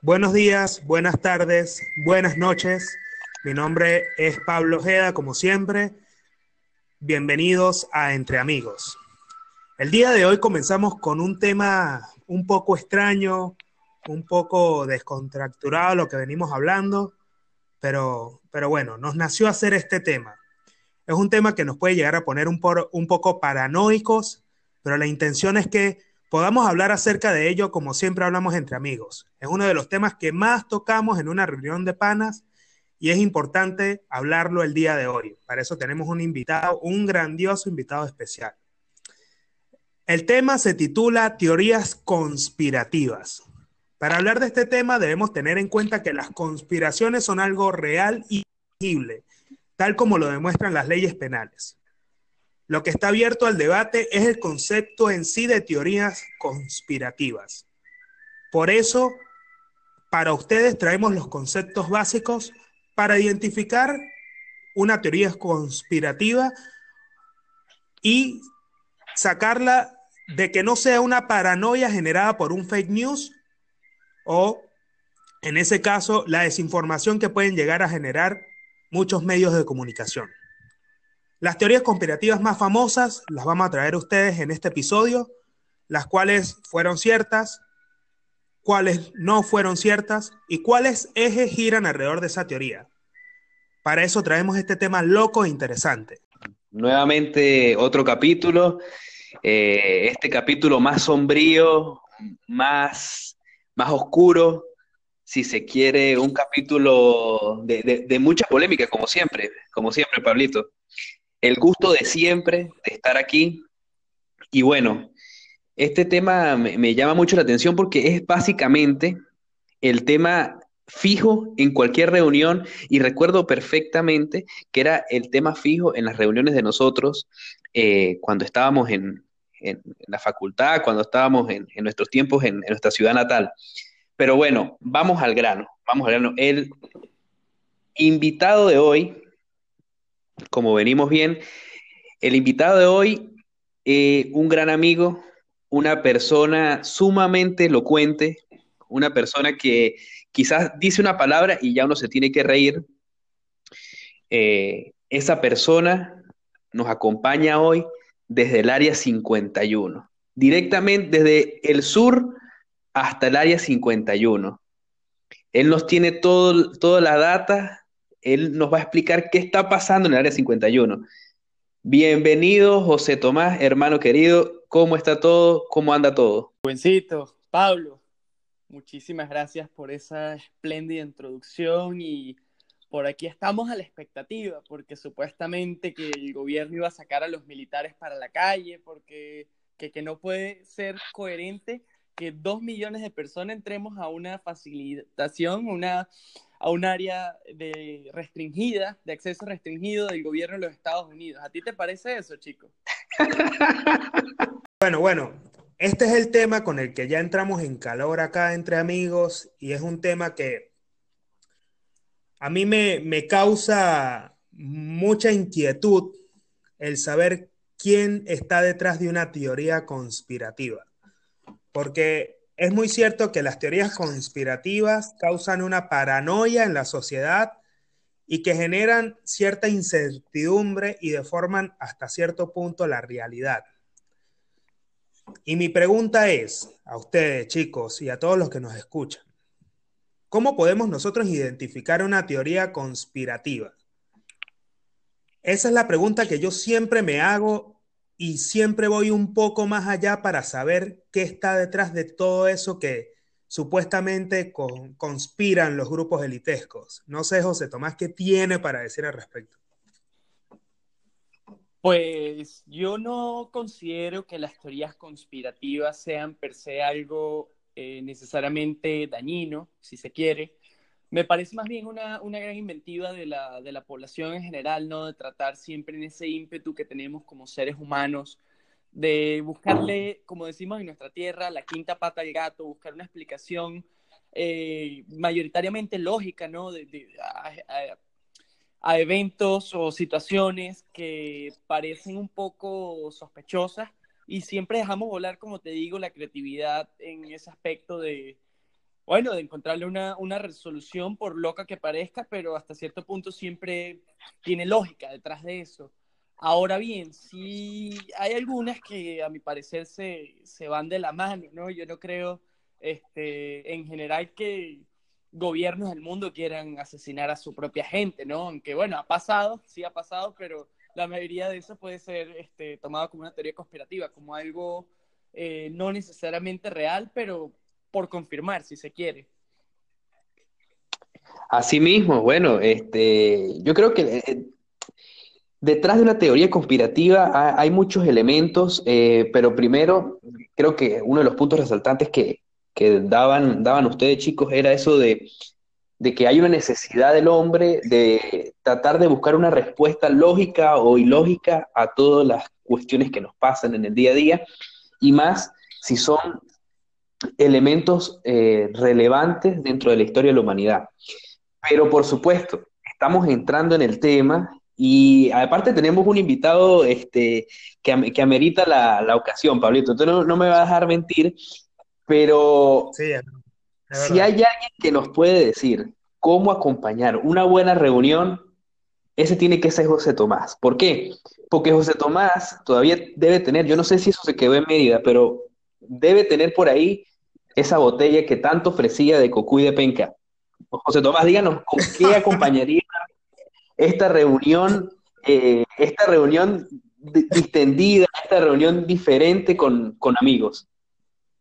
Buenos días, buenas tardes, buenas noches. Mi nombre es Pablo Ojeda, como siempre. Bienvenidos a Entre Amigos. El día de hoy comenzamos con un tema un poco extraño, un poco descontracturado lo que venimos hablando, pero, pero bueno, nos nació hacer este tema. Es un tema que nos puede llegar a poner un, poco paranoicos, pero la intención es que podamos hablar acerca de ello como siempre hablamos entre amigos. Es uno de los temas que más tocamos en una reunión de panas y es importante hablarlo el día de hoy. Para eso tenemos un invitado, un grandioso invitado especial. El tema se titula Teorías conspirativas. Para hablar de este tema debemos tener en cuenta que las conspiraciones son algo real y visible, tal como lo demuestran las leyes penales. Lo que está abierto al debate es el concepto en sí de teorías conspirativas. Por eso, para ustedes traemos los conceptos básicos para identificar una teoría conspirativa y sacarla de que no sea una paranoia generada por un fake news o, en ese caso, la desinformación que pueden llegar a generar muchos medios de comunicación. Las teorías conspirativas más famosas las vamos a traer a ustedes en este episodio, las cuales fueron ciertas, cuáles no fueron ciertas y cuáles ejes giran alrededor de esa teoría. Para eso traemos este tema loco e interesante. Nuevamente otro capítulo, eh, este capítulo más sombrío, más, más oscuro, si se quiere, un capítulo de, de mucha polémica, como siempre, como siempre, Pablito. El gusto de siempre de estar aquí. Y bueno, este tema me, llama mucho la atención porque es básicamente el tema fijo en cualquier reunión y recuerdo perfectamente que era el tema fijo en las reuniones de nosotros eh, cuando estábamos en, la facultad, cuando estábamos en, nuestros tiempos en, nuestra ciudad natal. Pero bueno, vamos al grano, vamos al grano. El invitado de hoy, como venimos bien, el invitado de hoy, eh, un gran amigo, una persona sumamente elocuente, una persona que quizás dice una palabra y ya uno se tiene que reír. Eh, esa persona nos acompaña hoy desde el área 51, directamente desde el sur hasta el área 51. Él nos tiene todo, toda la data, él nos va a explicar qué está pasando en el área 51. Bienvenido, José Tomás, hermano querido. ¿Cómo está todo? ¿Cómo anda todo? Buencito, Pablo. Muchísimas gracias por esa espléndida introducción y por aquí estamos a la expectativa, porque supuestamente que el gobierno iba a sacar a los militares para la calle, porque que, que no puede ser coherente que dos millones de personas entremos a una facilitación, una a un área de restringida, de acceso restringido del gobierno de los Estados Unidos. ¿A ti te parece eso, chico? bueno, bueno, este es el tema con el que ya entramos en calor acá entre amigos y es un tema que a mí me, me causa mucha inquietud el saber quién está detrás de una teoría conspirativa. Porque es muy cierto que las teorías conspirativas causan una paranoia en la sociedad y que generan cierta incertidumbre y deforman hasta cierto punto la realidad. Y mi pregunta es a ustedes, chicos, y a todos los que nos escuchan, ¿cómo podemos nosotros identificar una teoría conspirativa? Esa es la pregunta que yo siempre me hago y siempre voy un poco más allá para saber qué está detrás de todo eso que supuestamente conspiran los grupos elitescos. No sé, José Tomás, ¿qué tiene para decir al respecto? Pues yo no considero que las teorías conspirativas sean per se algo eh, necesariamente dañino, si se quiere me parece más bien una, gran inventiva de la, de la, población en general, ¿no? De tratar siempre en ese ímpetu que tenemos como seres humanos, de buscarle, como decimos en nuestra tierra, la quinta pata del gato, buscar una explicación eh, mayoritariamente lógica, ¿no? De, a eventos o situaciones que parecen un poco sospechosas y siempre dejamos volar, como te digo, la creatividad en ese aspecto de, bueno, de encontrarle una, una resolución por loca que parezca, pero hasta cierto punto siempre tiene lógica detrás de eso. Ahora bien, sí hay algunas que a mi parecer se, se van de la mano, ¿no? Yo no creo este, en general que gobiernos del mundo quieran asesinar a su propia gente, ¿no? Aunque bueno, ha pasado, sí ha pasado, pero la mayoría de eso puede ser este, tomado como una teoría conspirativa, como algo eh, no necesariamente real, pero por confirmar, si se quiere. Asimismo, bueno, este, yo creo que eh, detrás de una teoría conspirativa hay, muchos elementos, eh, pero primero creo que uno de los puntos resaltantes que, daban, daban ustedes chicos era eso de que hay una necesidad del hombre de tratar de buscar una respuesta lógica o ilógica a todas las cuestiones que nos pasan en el día a día, y más si son elementos eh, relevantes dentro de la historia de la humanidad. Pero por supuesto, estamos entrando en el tema y aparte tenemos un invitado este, que, que amerita la, la, ocasión, Pablito. Entonces no, no, me va a dejar mentir, pero sí, si hay alguien que nos puede decir cómo acompañar una buena reunión, ese tiene que ser José Tomás. ¿Por qué? Porque José Tomás todavía debe tener, yo no sé si eso se quedó en medida, pero debe tener por ahí esa botella que tanto ofrecía de cocuy de penca. José Tomás, díganos, ¿con qué acompañaría esta reunión, eh, esta reunión distendida, esta reunión diferente con, con amigos?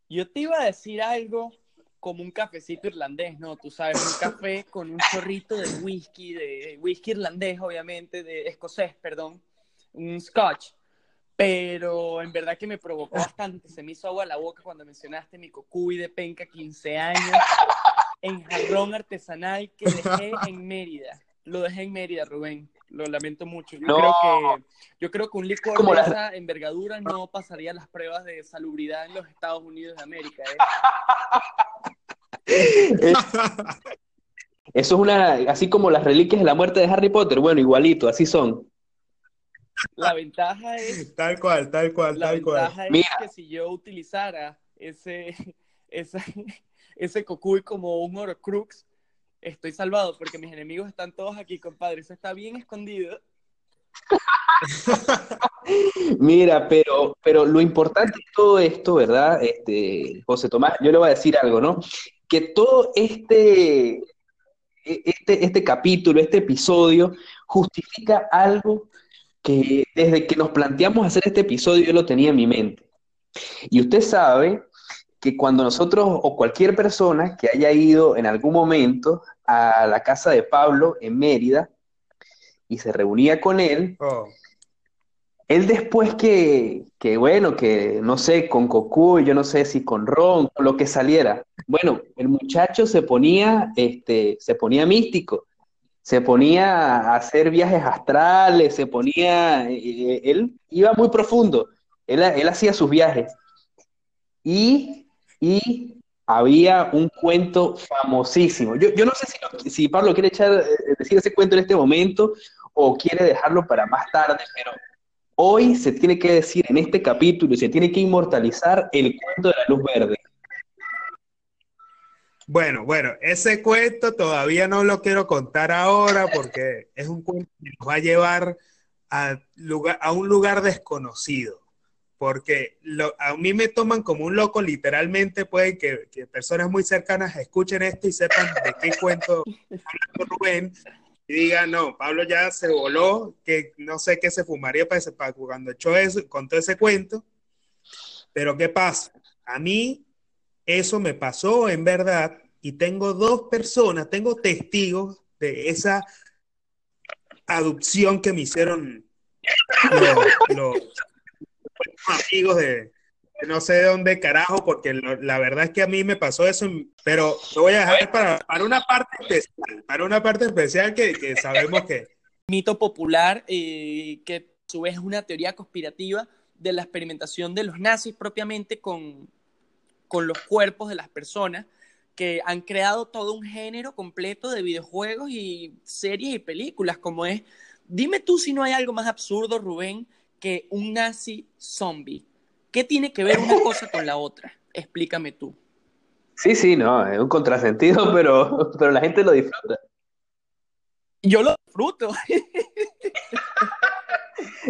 Yo te iba a decir algo como un cafecito irlandés, ¿no? Tú sabes, un café con un chorrito de whisky, de whisky irlandés, obviamente, de escocés, perdón, un scotch. Pero en verdad que me provocó bastante, se me hizo agua la boca cuando mencionaste mi cocuy de penca 15 años en jarrón artesanal que dejé en Mérida. Lo dejé en Mérida, Rubén. Lo lamento mucho. Yo, creo, que, yo creo que un licor de esa envergadura no pasaría las pruebas de salubridad en los Estados Unidos de América. ¿eh? Eso es una, así como las reliquias de la muerte de Harry Potter. Bueno, igualito, así son. La ventaja es. Tal cual, tal cual, la tal cual. Es Mira. que si yo utilizara ese, ese, ese cocuy como un Horcrux, estoy salvado porque mis enemigos están todos aquí, compadre. Eso está bien escondido. Mira, pero, pero lo importante de todo esto, ¿verdad? Este, José Tomás, yo le voy a decir algo, ¿no? Que todo este, e, este, este capítulo, este episodio, justifica algo que desde que nos planteamos hacer este episodio yo lo tenía en mi mente. Y usted sabe que cuando nosotros o cualquier persona que haya ido en algún momento a la casa de Pablo en Mérida y se reunía con él, oh. él después que, que, bueno, que no sé, con Cocu, yo no sé si con Ron, con lo que saliera, bueno, el muchacho se ponía, este, se ponía místico, se ponía a hacer viajes astrales, se ponía, eh, eh, él iba muy profundo, él, él hacía sus viajes. Y y había un cuento famosísimo. Yo, yo no sé si, si, Pablo quiere echar, eh, decir ese cuento en este momento o quiere dejarlo para más tarde, pero hoy se tiene que decir en este capítulo se tiene que inmortalizar el cuento de la luz verde. Bueno, bueno, ese cuento todavía no lo quiero contar ahora porque es un cuento que nos va a llevar a, lugar, a un lugar desconocido porque a mí me toman como un loco, literalmente puede que, personas muy cercanas escuchen esto y sepan de qué cuento habla Rubén y digan, no, Pablo ya se voló, que no sé qué se fumaría para, ese, para cuando echó eso, contó ese cuento, pero ¿qué pasa? A mí eso me pasó en verdad y tengo dos personas, tengo testigos de esa adopción que me hicieron los amigos de, no sé de dónde carajo, porque la verdad es que a mí me pasó eso, pero lo voy a dejar para, para una parte especial, para una parte especial que, que sabemos que... Mito popular, eh, que a su vez es una teoría conspirativa de la experimentación de los nazis propiamente con, con los cuerpos de las personas, que han creado todo un género completo de videojuegos y series y películas, como es, dime tú si no hay algo más absurdo, Rubén, que un nazi zombie. ¿Qué tiene que ver una cosa con la otra? Explícame tú. Sí, sí, no, es un contrasentido, pero, pero la gente lo disfruta. Yo lo disfruto.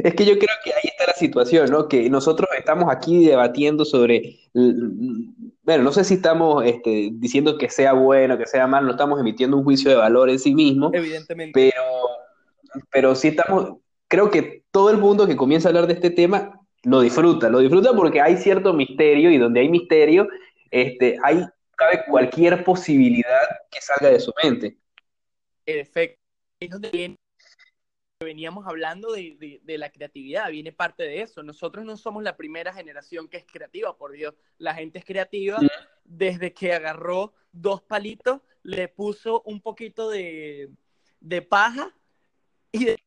Es que yo creo que ahí está la situación, ¿no? Que nosotros estamos aquí debatiendo sobre, bueno, no sé si estamos este, diciendo que sea bueno, que sea malo, no estamos emitiendo un juicio de valor en sí mismo. Evidentemente. Pero, pero sí estamos, creo que todo el mundo que comienza a hablar de este tema lo disfruta, lo disfruta porque hay cierto misterio y donde hay misterio, este, hay, cabe cualquier posibilidad que salga de su mente. Efecto. Es donde veníamos hablando de, la creatividad, viene parte de eso. Nosotros no somos la primera generación que es creativa, por Dios. La gente es creativa desde que agarró dos palitos, le puso un poquito de, paja y de...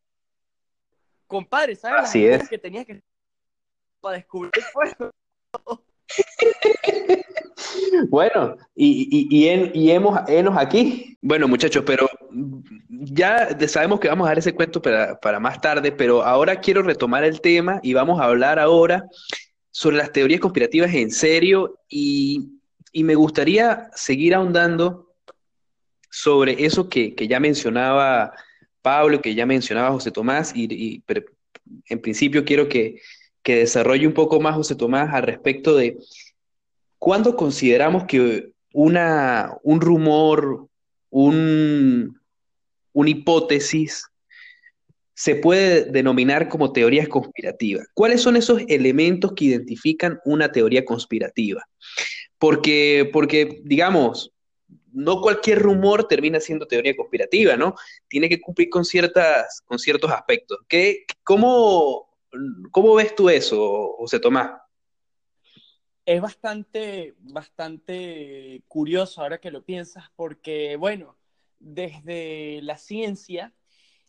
Compadre, ¿sabes? Así es. Que tenía que para descubrir el fuego. Bueno, y, y, hemos, hemos aquí. Bueno, muchachos, pero ya sabemos que vamos a dar ese cuento para, para, más tarde, pero ahora quiero retomar el tema y vamos a hablar ahora sobre las teorías conspirativas en serio y, me gustaría seguir ahondando sobre eso que, ya mencionaba Pablo, que ya mencionaba José Tomás, y, en principio quiero que, que desarrolle un poco más José Tomás al respecto de ¿Cuándo consideramos que una, un rumor, un, una hipótesis se puede denominar como teoría conspirativa? ¿Cuáles son esos elementos que identifican una teoría conspirativa? Porque, porque digamos, no cualquier rumor termina siendo teoría conspirativa, ¿no? Tiene que cumplir con, ciertas, con ciertos aspectos. ¿Qué, cómo, ¿Cómo ves tú eso, José Tomás? es bastante, bastante curioso ahora que lo piensas, porque, bueno, desde la ciencia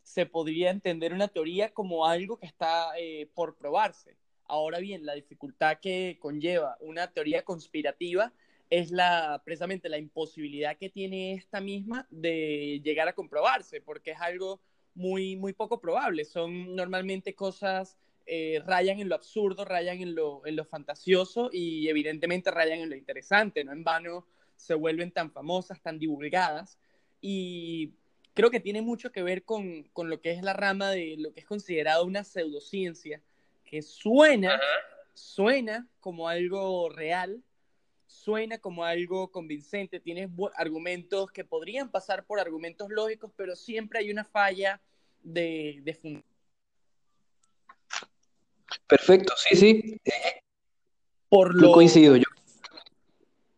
se podría entender una teoría como algo que está eh, por probarse. Ahora bien, la dificultad que conlleva una teoría conspirativa es la, precisamente la imposibilidad que tiene esta misma de llegar a comprobarse, porque es algo muy, muy poco probable. Son normalmente cosas eh, rayan en lo absurdo, rayan en lo, en lo fantasioso y evidentemente rayan en lo interesante, no en vano se vuelven tan famosas, tan divulgadas y creo que tiene mucho que ver con, con lo que es la rama de lo que es considerado una pseudociencia, que suena, suena como algo real, suena como algo convincente, tiene argumentos que podrían pasar por argumentos lógicos, pero siempre hay una falla de, de Perfecto, sí, sí. Por lo, coincido yo.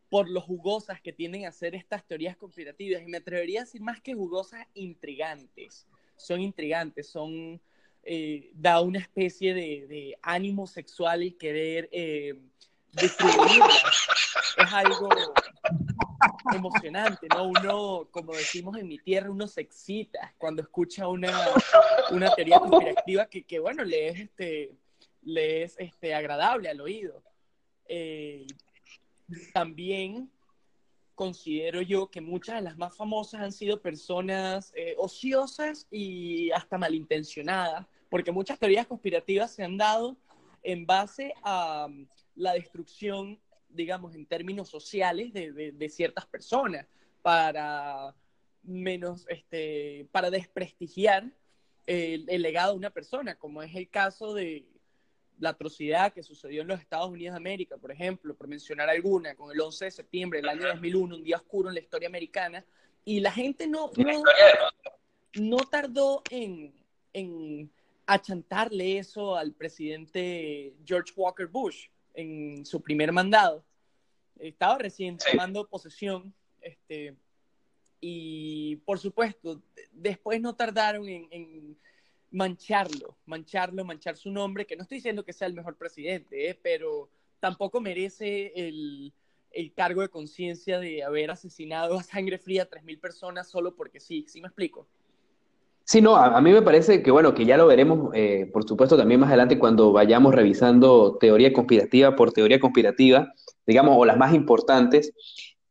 Por lo jugosas que tienden a ser estas teorías conspirativas, y me atrevería a decir más que jugosas, intrigantes. Son intrigantes, son. Eh, da una especie de, ánimo sexual y querer eh, Es algo emocionante, ¿no? Uno, como decimos en mi tierra, uno se excita cuando escucha una, una teoría conspirativa que, que bueno, le es este le es este, agradable al oído. Eh, también considero yo que muchas de las más famosas han sido personas eh, ociosas y hasta malintencionadas, porque muchas teorías conspirativas se han dado en base a um, la destrucción, digamos, en términos sociales de, ciertas personas, para menos, este, para desprestigiar el, legado de una persona, como es el caso de, la atrocidad que sucedió en los Estados Unidos de América, por ejemplo, por mencionar alguna, con el 11 de septiembre del año 2001, un día oscuro en la historia americana, y la gente no, no, tardó en, en achantarle eso al presidente George Walker Bush en su primer mandado. Estaba recién tomando posesión, este, y por supuesto, después no tardaron en mancharlo, mancharlo, manchar su nombre, que no estoy diciendo que sea el mejor presidente, ¿eh? pero tampoco merece el, cargo de conciencia de haber asesinado a sangre fría a 3.000 personas solo porque sí, ¿sí me explico? Sí, no, a, mí me parece que, bueno, que ya lo veremos, eh, por supuesto, también más adelante cuando vayamos revisando teoría conspirativa por teoría conspirativa, digamos, o las más importantes,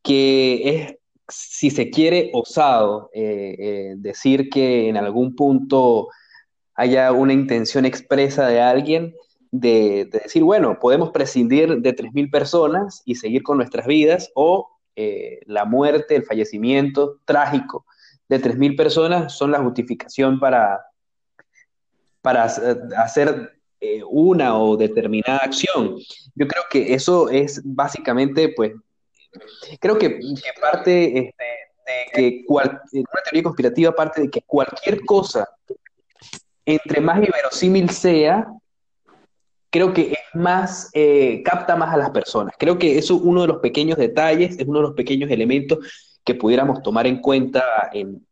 que es, si se quiere, osado eh, eh, decir que en algún punto haya una intención expresa de alguien de, decir, bueno, podemos prescindir de 3.000 personas y seguir con nuestras vidas, o eh, la muerte, el fallecimiento trágico de 3.000 personas son la justificación para, para hacer eh, una o determinada acción. Yo creo que eso es básicamente, pues, creo que, parte este, de que una teoría conspirativa parte de que cualquier cosa, entre más inverosímil sea, creo que es más, eh, capta más a las personas. Creo que eso es uno de los pequeños detalles, es uno de los pequeños elementos que pudiéramos tomar en cuenta en,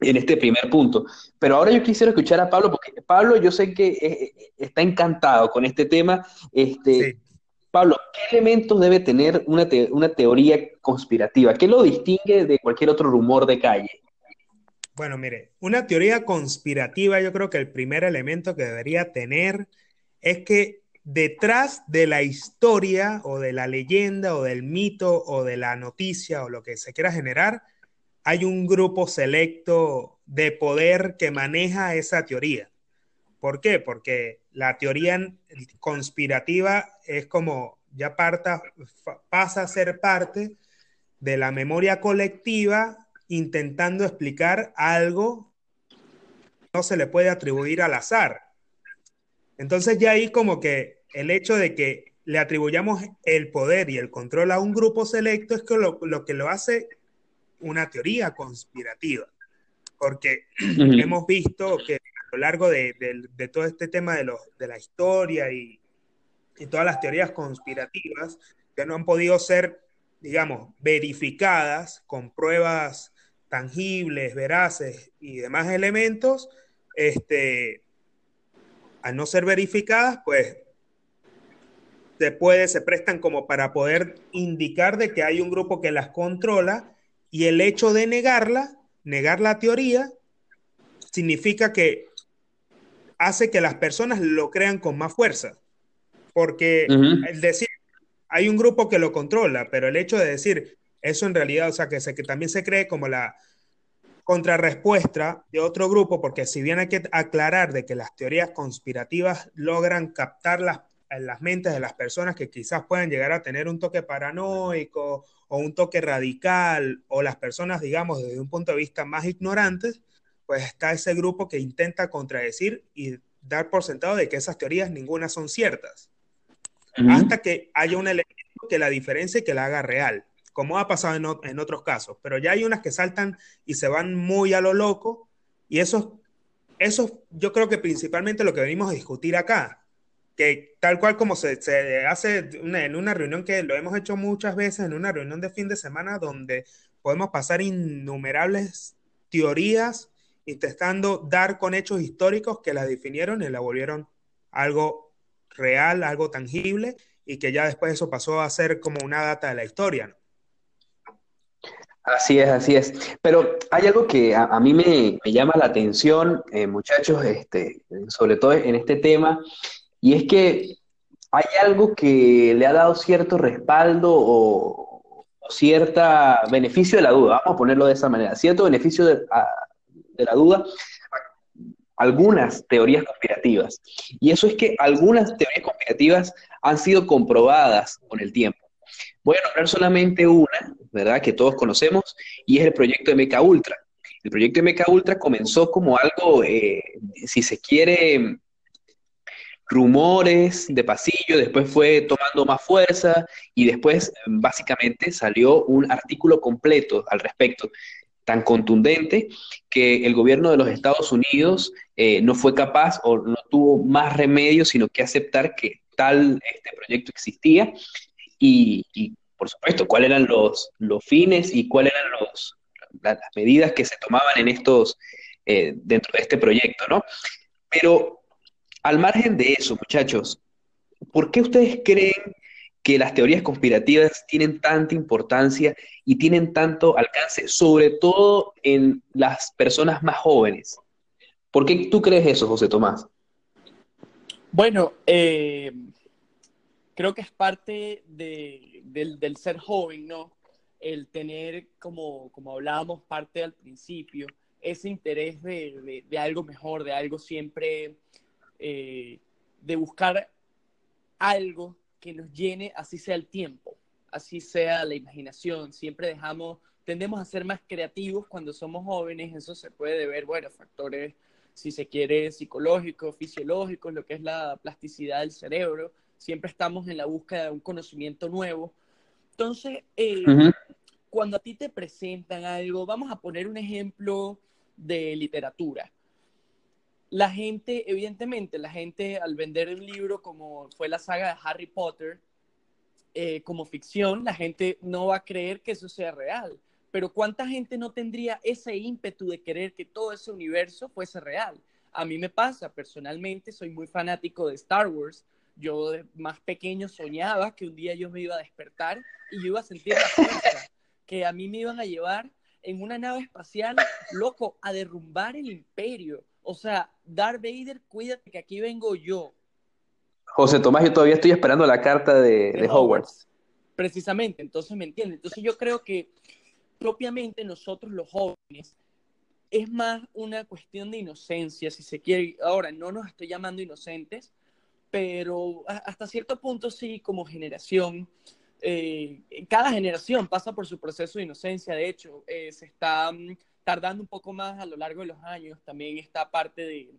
en este primer punto. Pero ahora yo quisiera escuchar a Pablo, porque Pablo yo sé que eh, eh, está encantado con este tema. Este, Pablo, ¿qué elementos debe tener una, una teoría conspirativa? ¿Qué lo distingue de cualquier otro rumor de calle? Bueno, mire, una teoría conspirativa, yo creo que el primer elemento que debería tener es que detrás de la historia o de la leyenda o del mito o de la noticia o lo que se quiera generar, hay un grupo selecto de poder que maneja esa teoría. ¿Por qué? Porque la teoría conspirativa es como ya parta, pasa a ser parte de la memoria colectiva intentando explicar algo que no se le puede atribuir al azar. Entonces ya ahí como que el hecho de que le atribuyamos el poder y el control a un grupo selecto es que lo, lo que lo hace una teoría conspirativa, porque hemos visto que a lo largo de, todo este tema de, los, de la historia y, todas las teorías conspirativas que no han podido ser, digamos, verificadas con pruebas tangibles, veraces y demás elementos, este, al no ser verificadas, pues se puede, se prestan como para poder indicar de que hay un grupo que las controla y el hecho de negarla, negar la teoría, significa que hace que las personas lo crean con más fuerza. Porque el decir, hay un grupo que lo controla, pero el hecho de decir eso en realidad, o sea, que, se, que también se cree como la contrarrespuesta de otro grupo, porque si bien hay que aclarar de que las teorías conspirativas logran captar las, en las mentes de las personas que quizás puedan llegar a tener un toque paranoico o un toque radical, o las personas, digamos, desde un punto de vista más ignorantes, pues está ese grupo que intenta contradecir y dar por sentado de que esas teorías ninguna son ciertas. Hasta que haya un elemento que la diferencia y que la haga real, como ha pasado en, otros casos. Pero ya hay unas que saltan y se van muy a lo loco, y eso, eso yo creo que principalmente lo que venimos a discutir acá que tal cual como se, hace en una reunión que lo hemos hecho muchas veces, en una reunión de fin de semana donde podemos pasar innumerables teorías intentando dar con hechos históricos que la definieron y la volvieron algo real, algo tangible y que ya después eso pasó a ser como una data de la historia. Así es, así es. Pero hay algo que a, mí me, llama la atención, eh, muchachos, este, sobre todo en este tema, y es que hay algo que le ha dado cierto respaldo o, cierto beneficio de la duda, vamos a ponerlo de esa manera, cierto beneficio de, la duda algunas teorías conspirativas. Y eso es que algunas teorías conspirativas han sido comprobadas con el tiempo. Voy a nombrar solamente una, ¿verdad? Que todos conocemos, y es el proyecto de MK Ultra. El proyecto de MK Ultra comenzó como algo, eh, si se quiere, rumores de pasillo, después fue tomando más fuerza y después básicamente salió un artículo completo al respecto, tan contundente que el gobierno de los Estados Unidos eh, no fue capaz o no tuvo más remedio sino que aceptar que tal este proyecto existía y, por supuesto, cuáles eran los, fines y cuáles eran los, las medidas que se tomaban en estos, eh, dentro de este proyecto, ¿no? Pero al margen de eso, muchachos, ¿por qué ustedes creen que las teorías conspirativas tienen tanta importancia y tienen tanto alcance, sobre todo en las personas más jóvenes? ¿Por qué tú crees eso, José Tomás? Bueno, eh, creo que es parte del, ser joven, ¿no? el tener, como, como hablábamos parte al principio, ese interés de, algo mejor, de algo siempre, eh, de buscar algo que nos llene, así sea el tiempo, así sea la imaginación. Siempre dejamos, tendemos a ser más creativos cuando somos jóvenes, eso se puede ver, bueno, factores, si se quiere, psicológicos, fisiológicos, lo que es la plasticidad del cerebro. Siempre estamos en la búsqueda de un conocimiento nuevo. Entonces, eh, cuando a ti te presentan algo, vamos a poner un ejemplo de literatura. La gente, evidentemente, la gente al vender un libro como fue la saga de Harry Potter, eh, como ficción, la gente no va a creer que eso sea real. Pero ¿cuánta gente no tendría ese ímpetu de querer que todo ese universo fuese real? A mí me pasa, personalmente, soy muy fanático de Star Wars. Yo de más pequeño soñaba que un día yo me iba a despertar y yo iba a sentir la fuerza, que a mí me iban a llevar en una nave espacial, loco, a derrumbar el imperio. O sea, Darth Vader, cuídate que aquí vengo yo. José Tomás, yo todavía estoy esperando la carta de, de, Hogwarts. Precisamente, entonces me entiende. Entonces yo creo que propiamente nosotros los jóvenes es más una cuestión de inocencia, si se quiere. Ahora, no nos estoy llamando inocentes, pero hasta cierto punto sí, como generación, eh, cada generación pasa por su proceso de inocencia, de hecho, eh, se está mm, tardando un poco más a lo largo de los años, también esta parte de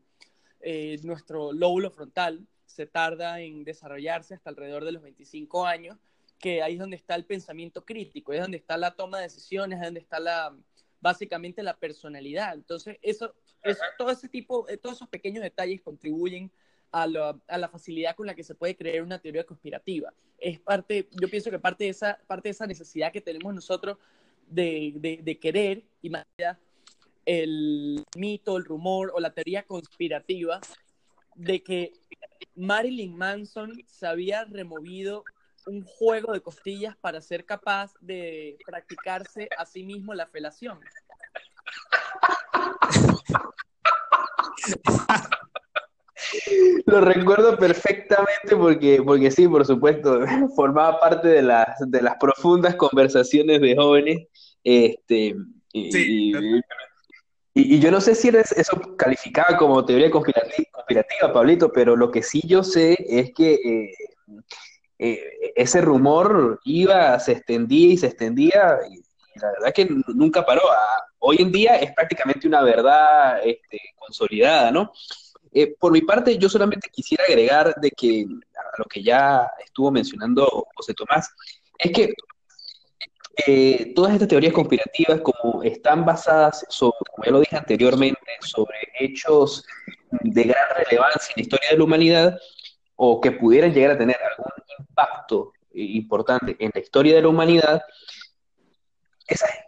eh, nuestro lóbulo frontal. Se tarda en desarrollarse hasta alrededor de los 25 años, que ahí es donde está el pensamiento crítico, es donde está la toma de decisiones, es donde está la, básicamente la personalidad. Entonces, eso, eso todo ese tipo, todos esos pequeños detalles contribuyen a la, facilidad con la que se puede crear una teoría conspirativa. Es parte, yo pienso que parte de esa, parte de esa necesidad que tenemos nosotros de, querer y más el mito, el rumor o la teoría conspirativa de que Marilyn Manson se había removido un juego de costillas para ser capaz de practicarse a sí mismo la felación. Lo recuerdo perfectamente porque, porque sí, por supuesto, formaba parte de las, de las profundas conversaciones de jóvenes. Este, y, y, yo no sé si eso calificaba como teoría conspirativa, Pablito, pero lo que sí yo sé es que eh, eh, ese rumor iba, se extendía y se extendía, y, la verdad que nunca paró. Ah, hoy en día es prácticamente una verdad este, consolidada, ¿no? Eh, por mi parte, yo solamente quisiera agregar de que a lo que ya estuvo mencionando José Tomás, es que eh, todas estas teorías conspirativas, como están basadas, sobre, como ya lo dije anteriormente, sobre hechos de gran relevancia en la historia de la humanidad, o que pudieran llegar a tener algún impacto importante en la historia de la humanidad,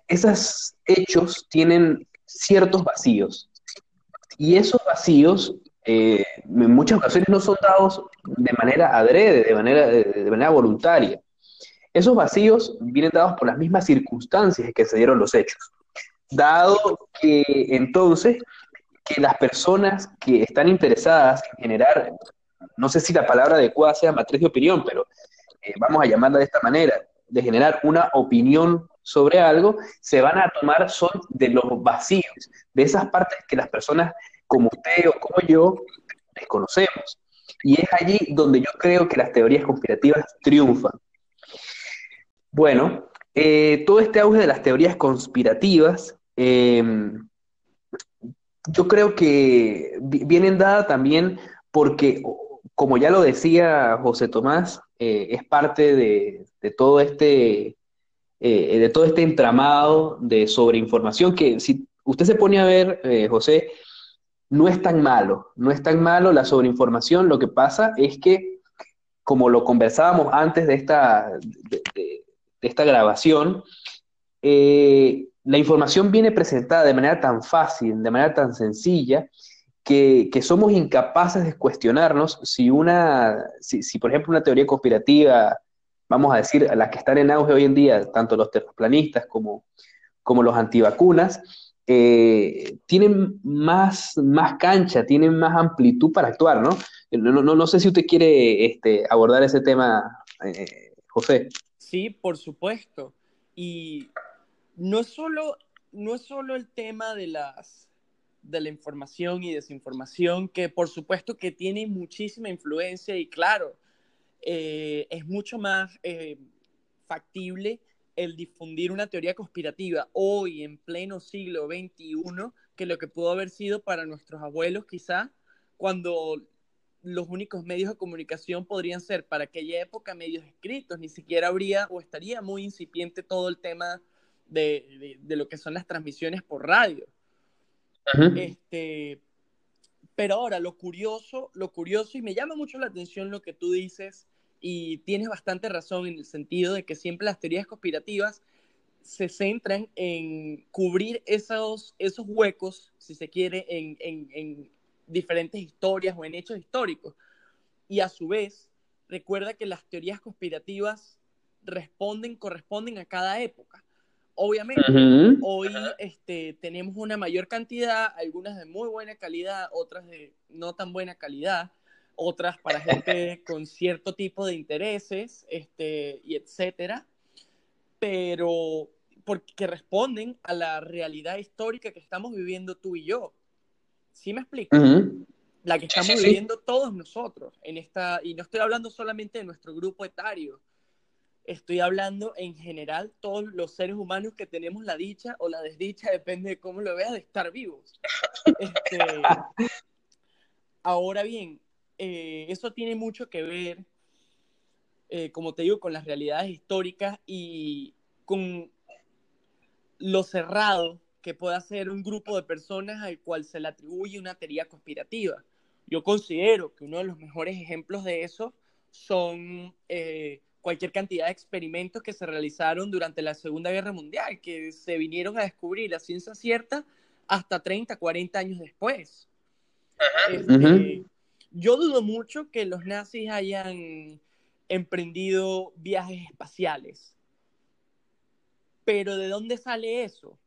esos hechos tienen ciertos vacíos. Y esos vacíos eh, en muchas ocasiones no son dados de manera adrede, de manera, voluntaria. Esos vacíos vienen dados por las mismas circunstancias en que se dieron los hechos. Dado que entonces que las personas que están interesadas en generar, no sé si la palabra adecuada sea matriz de opinión, pero eh, vamos a llamarla de esta manera, de generar una opinión sobre algo, se van a tomar son de los vacíos, de esas partes que las personas como usted o como yo, desconocemos. Y es allí donde yo creo que las teorías conspirativas triunfan. Bueno, eh, todo este auge de las teorías conspirativas, em, yo creo que vienen dadas también porque, como ya lo decía José Tomás, eh, es parte de, todo este eh, de todo este entramado de sobreinformación que si usted se pone a ver, José, no es tan malo, no es tan malo la sobreinformación, lo que pasa es que, como lo conversábamos antes de esta, de, esta grabación, eh, la información viene presentada de manera tan fácil, de manera tan sencilla, que, somos incapaces de cuestionarnos si una, si, si, por ejemplo una teoría conspirativa, vamos a decir, las que están en auge hoy en día, tanto los terraplanistas como, como los antivacunas, eh, tienen más, más cancha, tienen más amplitud para actuar, ¿no? No, no, no sé si usted quiere este, abordar ese tema, eh, José. Sí, por supuesto. Y no es solo, no solo el tema de las de la información y desinformación, que por supuesto que tiene muchísima influencia y claro, eh, es mucho más factible el difundir una teoría conspirativa hoy en pleno siglo XXI que lo que pudo haber sido para nuestros abuelos quizá cuando los únicos medios de comunicación podrían ser para aquella época medios escritos, ni siquiera habría o estaría muy incipiente todo el tema de, de, lo que son las transmisiones por radio. Este, pero ahora, lo curioso, lo curioso, y me llama mucho la atención lo que tú dices, y tienes bastante razón en el sentido de que siempre las teorías conspirativas se centran en cubrir esos, esos huecos, si se quiere, en, en, en diferentes historias o en hechos históricos. Y a su vez, recuerda que las teorías conspirativas responden, corresponden a cada época. Obviamente, hoy este, tenemos una mayor cantidad, algunas de muy buena calidad, otras de no tan buena calidad, otras para gente con cierto tipo de intereses, este, y etcétera, pero porque responden a la realidad histórica que estamos viviendo tú y yo. ¿Sí me explico? La que estamos viviendo todos nosotros en esta, y no estoy hablando solamente de nuestro grupo etario, estoy hablando en general todos los seres humanos que tenemos la dicha o la desdicha, depende de cómo lo veas, de estar vivos. Este, ahora bien, eh, eso tiene mucho que ver, eh, como te digo, con las realidades históricas y con lo cerrado que pueda ser un grupo de personas al cual se le atribuye una teoría conspirativa. Yo considero que uno de los mejores ejemplos de eso son eh, cualquier cantidad de experimentos que se realizaron durante la Segunda Guerra Mundial, que se vinieron a descubrir la ciencia cierta hasta 30, 40 años después. Este, yo dudo mucho que los nazis hayan emprendido viajes espaciales. Pero ¿de dónde sale eso?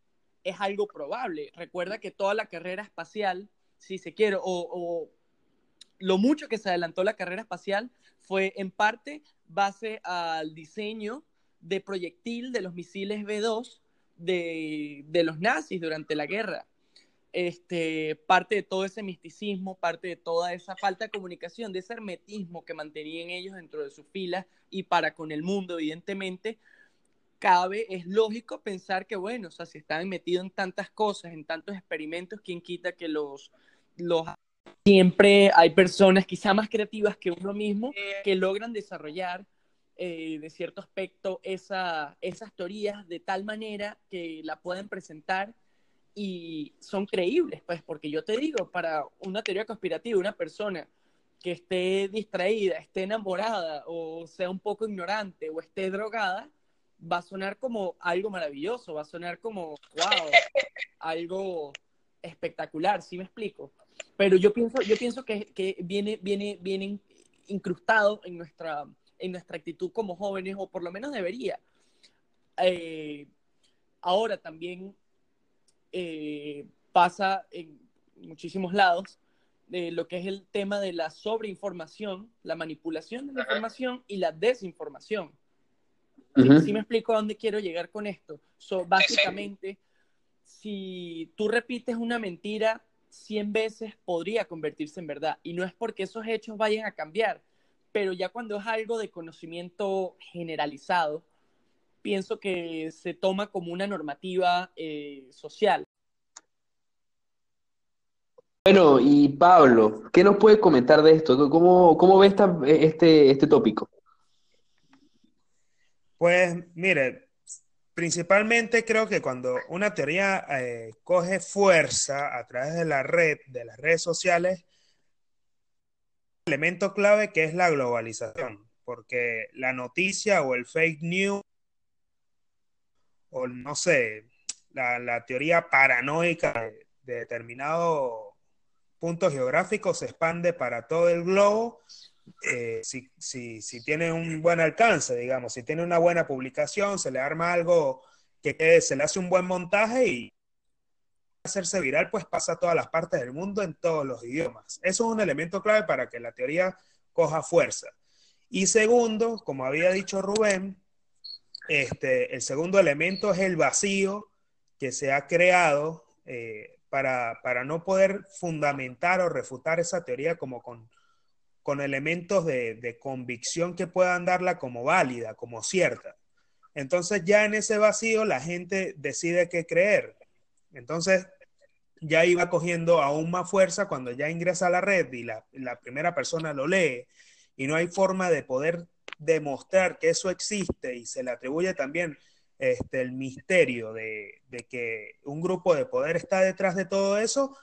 Es algo probable. Recuerda que toda la carrera espacial, si se quiere, o, lo mucho que se adelantó la carrera espacial fue en parte base al diseño de proyectil de los misiles B-2 de, de, los nazis durante la guerra. Este, parte de todo ese misticismo, parte de toda esa falta de comunicación, de ese hermetismo que mantenían ellos dentro de sus filas y para con el mundo, evidentemente, cabe, es lógico pensar que, bueno, o sea, si estaban metidos en tantas cosas, en tantos experimentos, ¿quién quita que los, los siempre hay personas quizá más creativas que uno mismo que logran desarrollar eh, de cierto aspecto esa, esas teorías de tal manera que la pueden presentar y son creíbles, pues, porque yo te digo, para una teoría conspirativa, una persona que esté distraída, esté enamorada o sea un poco ignorante o esté drogada, va a sonar como algo maravilloso, va a sonar como, wow, algo espectacular, ¿sí me explico? Pero yo pienso, yo pienso que, que viene, viene, viene incrustado en nuestra, en nuestra actitud como jóvenes, o por lo menos debería. Eh, ahora también eh, pasa en muchísimos lados de lo que es el tema de la sobreinformación, la manipulación de la información y la desinformación. ¿Sí, me explico a dónde quiero llegar con esto? básicamente, si tú repites una mentira 100 veces podría convertirse en verdad. Y no es porque esos hechos vayan a cambiar, pero ya cuando es algo de conocimiento generalizado, pienso que se toma como una normativa eh, social. Bueno, y Pablo, ¿qué nos puede comentar de esto? ¿Cómo, cómo ve este, este tópico? Pues mire, Principalmente creo que cuando una teoría eh, coge fuerza a través de la red, de las redes sociales, elemento clave que es la globalización, porque la noticia o el fake news, o no sé, la, teoría paranoica de determinado punto geográfico se expande para todo el globo eh, si, si, si, tiene un buen alcance, digamos, si tiene una buena publicación, se le arma algo que, se le hace un buen montaje y hacerse viral, pues pasa a todas las partes del mundo en todos los idiomas. Eso es un elemento clave para que la teoría coja fuerza. Y segundo, como había dicho Rubén, este, el segundo elemento es el vacío que se ha creado eh, para, para, no poder fundamentar o refutar esa teoría como con, con elementos de, de, convicción que puedan darla como válida, como cierta. Entonces ya en ese vacío la gente decide qué creer. Entonces ya iba cogiendo aún más fuerza cuando ya ingresa a la red y la, la primera persona lo lee y no hay forma de poder demostrar que eso existe y se le atribuye también este, el misterio de, que un grupo de poder está detrás de todo eso,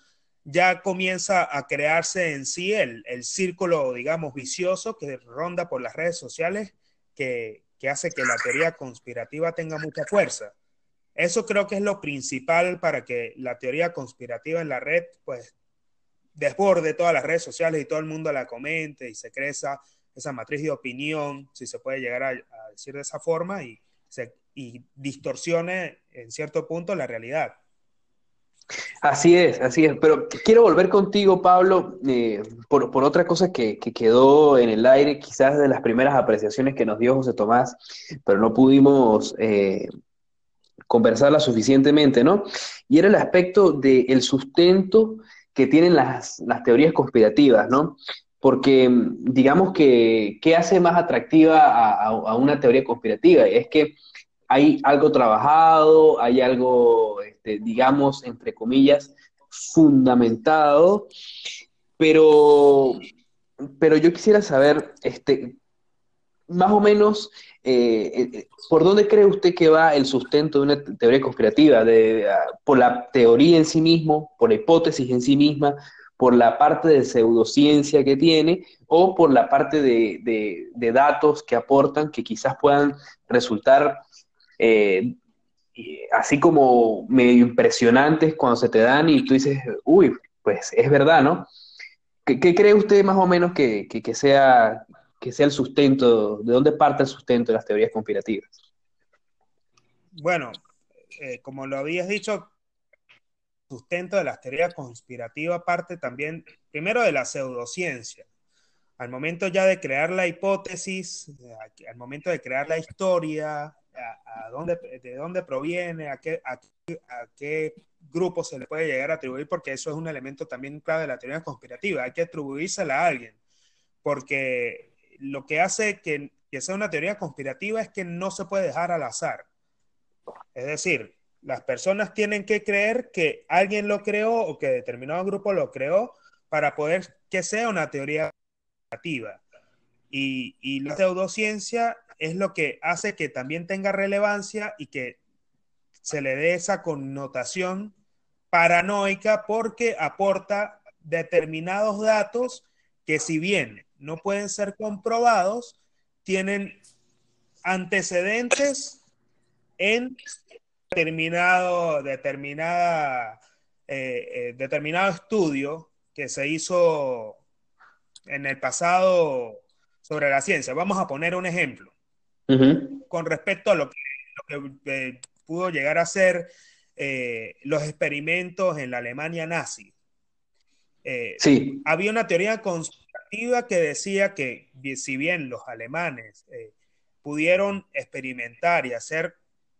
ya comienza a crearse en sí el, el círculo, digamos, vicioso que ronda por las redes sociales que, que hace que la teoría conspirativa tenga mucha fuerza. Eso creo que es lo principal para que la teoría conspirativa en la red, pues, desborde todas las redes sociales y todo el mundo la comente y se cree esa, esa matriz de opinión, si se puede llegar a, a decir de esa forma, y, se, y distorsione en cierto punto la realidad. Así es, así es. Pero quiero volver contigo, Pablo, eh, por, por, otra cosa que, que, quedó en el aire, quizás de las primeras apreciaciones que nos dio José Tomás, pero no pudimos eh, conversarla suficientemente, ¿no? Y era el aspecto del sustento que tienen las, las teorías conspirativas, ¿no? Porque digamos que, ¿qué hace más atractiva a, a, a una teoría conspirativa? Es que hay algo trabajado, hay algo, este, digamos, entre comillas, fundamentado, pero, pero yo quisiera saber, este, más o menos, eh, eh, ¿por dónde cree usted que va el sustento de una teoría conspirativa? De, de, ¿Por la teoría en sí mismo, por la hipótesis en sí misma, por la parte de pseudociencia que tiene o por la parte de, de datos que aportan que quizás puedan resultar eh, así como medio impresionantes cuando se te dan y tú dices, uy, pues es verdad, ¿no? ¿Qué, cree usted más o menos que, que, sea, que sea el sustento, de dónde parte el sustento de las teorías conspirativas? Bueno, eh, como lo habías dicho, sustento de las teorías conspirativas parte también, primero, de la pseudociencia. Al momento ya de crear la hipótesis, al momento de crear la historia, a, a dónde, de dónde proviene, a qué, a, qué grupo se le puede llegar a atribuir, porque eso es un elemento también clave de la teoría conspirativa. Hay que atribuírsela a alguien, porque lo que hace que, que sea una teoría conspirativa es que no se puede dejar al azar. Es decir, las personas tienen que creer que alguien lo creó o que determinado grupo lo creó para poder que sea una teoría conspirativa. Y, y, la pseudociencia es lo que hace que también tenga relevancia y que se le dé esa connotación paranoica porque aporta determinados datos que si bien no pueden ser comprobados, tienen antecedentes en determinado, determinada, eh, eh, determinado estudio que se hizo en el pasado sobre la ciencia. Vamos a poner un ejemplo. Uh -huh. Con respecto a lo que, lo que eh, pudo llegar a ser eh, los experimentos en la Alemania nazi. Eh, sí. Había una teoría conspirativa que decía que si bien los alemanes pudieron experimentar y hacer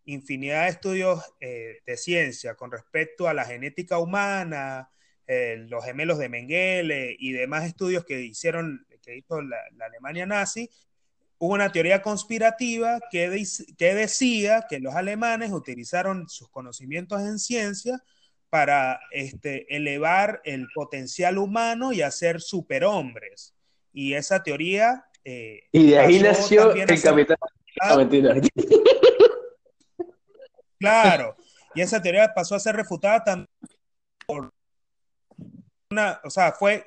infinidad de estudios de ciencia con respecto a la genética humana, los gemelos de Mengele y demás estudios que hicieron, que hizo la, la Alemania nazi, hubo una teoría conspirativa que, de, que, decía que los alemanes utilizaron sus conocimientos en ciencia para este, elevar el potencial humano y hacer superhombres. Y esa teoría... Eh, y de ahí nació el capitán... Mentira. Claro, y esa teoría pasó a ser refutada también por una, o sea, fue,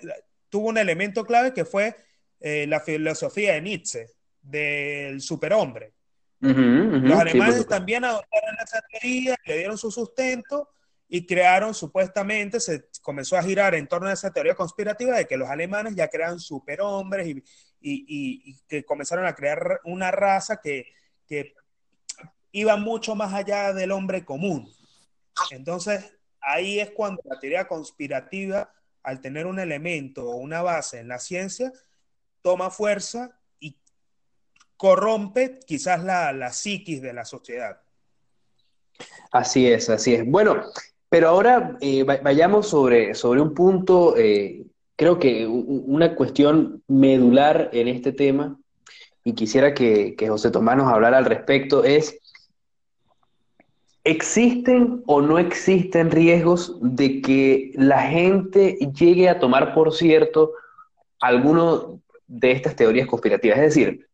tuvo un elemento clave que fue eh, la filosofía de Nietzsche, del superhombre. Uh -huh, uh -huh, Los alemanes sí, también adoptaron esa teoría, le dieron su sustento y crearon supuestamente, se comenzó a girar en torno a esa teoría conspirativa de que los alemanes ya crean superhombres y, y, y, y que comenzaron a crear una raza que, que iba mucho más allá del hombre común. Entonces, ahí es cuando la teoría conspirativa, al tener un elemento o una base en la ciencia, toma fuerza corrompe quizás la, la psiquis de la sociedad. Así es, así es. Bueno, pero ahora eh, vayamos sobre, sobre un punto, eh, creo que una cuestión medular en este tema, y quisiera que, que José Tomás nos hablara al respecto, es ¿Existen o no existen riesgos de que la gente llegue a tomar por cierto alguno de estas teorías conspirativas? Es decir,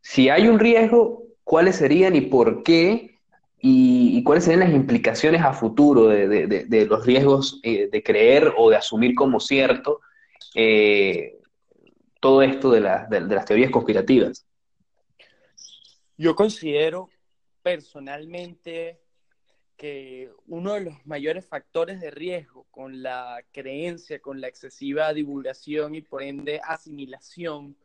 si hay un riesgo, ¿cuáles serían y por qué? Y, cuáles serían las implicaciones a futuro de, los riesgos eh, de creer o de asumir como cierto eh, todo esto de, las teorías conspirativas. Yo considero personalmente que uno de los mayores factores de riesgo con la creencia, con la excesiva divulgación y por ende asimilación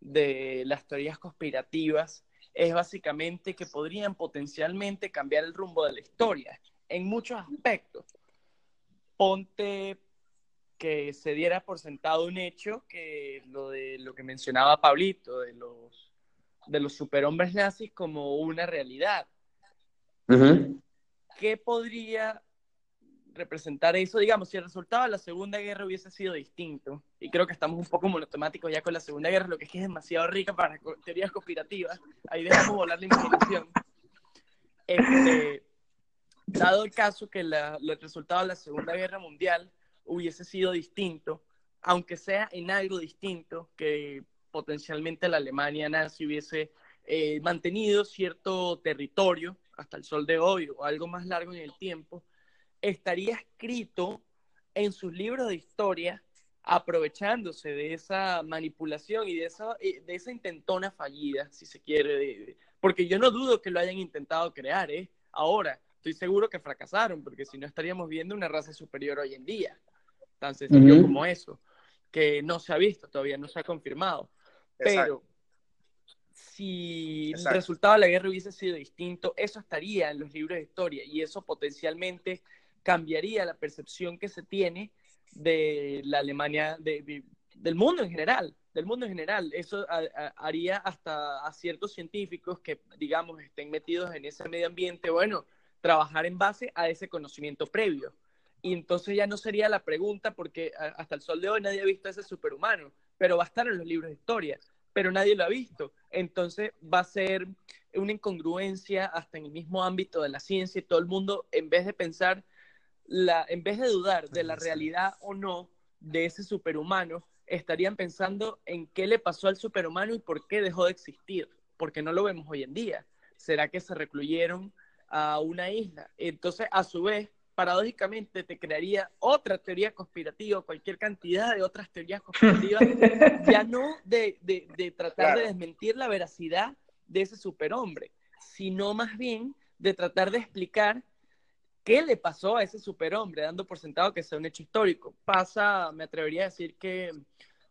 de las teorías conspirativas es básicamente que podrían potencialmente cambiar el rumbo de la historia en muchos aspectos. Ponte que se diera por sentado un hecho que lo de lo que mencionaba Pablito, de los, de los superhombres nazis como una realidad. ¿Qué podría representar eso? Digamos, si el resultado de la Segunda Guerra hubiese sido distinto, y creo que estamos un poco monotemáticos ya con la Segunda Guerra, lo que es que es demasiado rica para teorías conspirativas, ahí dejamos volar la imaginación. Este, dado el caso que la, el resultado de la Segunda Guerra Mundial hubiese sido distinto, aunque sea en algo distinto, que potencialmente la Alemania nazi hubiese eh, mantenido cierto territorio hasta el sol de hoy o algo más largo en el tiempo, estaría escrito en sus libros de historia aprovechándose de esa manipulación y de esa, de esa intentona fallida, si se quiere, porque yo no dudo que lo hayan intentado crear, ¿eh? Ahora, estoy seguro que fracasaron, porque si no estaríamos viendo una raza superior hoy en día tan sencillo como eso, que no se ha visto todavía, no se ha confirmado. Pero si el resultado de la guerra hubiese sido distinto, eso estaría en los libros de historia y eso potencialmente cambiaría la percepción que se tiene de la Alemania, del mundo en general, del mundo en general. Eso haría hasta a ciertos científicos que, digamos, estén metidos en ese medio ambiente, bueno, trabajar en base a ese conocimiento previo y entonces ya no sería la pregunta porque hasta el sol de hoy nadie ha visto a ese superhumano, pero va a estar en los libros de historia, pero nadie lo ha visto. Entonces va a ser una incongruencia hasta en el mismo ámbito de la ciencia y todo el mundo, en vez de pensar, la, en vez de dudar de la realidad o no de ese superhumano, estarían pensando en qué le pasó al superhumano y por qué dejó de existir, porque no lo vemos hoy en día. ¿Será que se recluyeron a una isla? Entonces, a su vez, paradójicamente te crearía otra teoría conspirativa, cualquier cantidad de otras teorías conspirativas, ya no de, de, tratar de desmentir la veracidad de ese superhombre, sino más bien de tratar de explicar qué le pasó a ese superhombre, dando por sentado que sea un hecho histórico. Pasa, me atrevería a decir que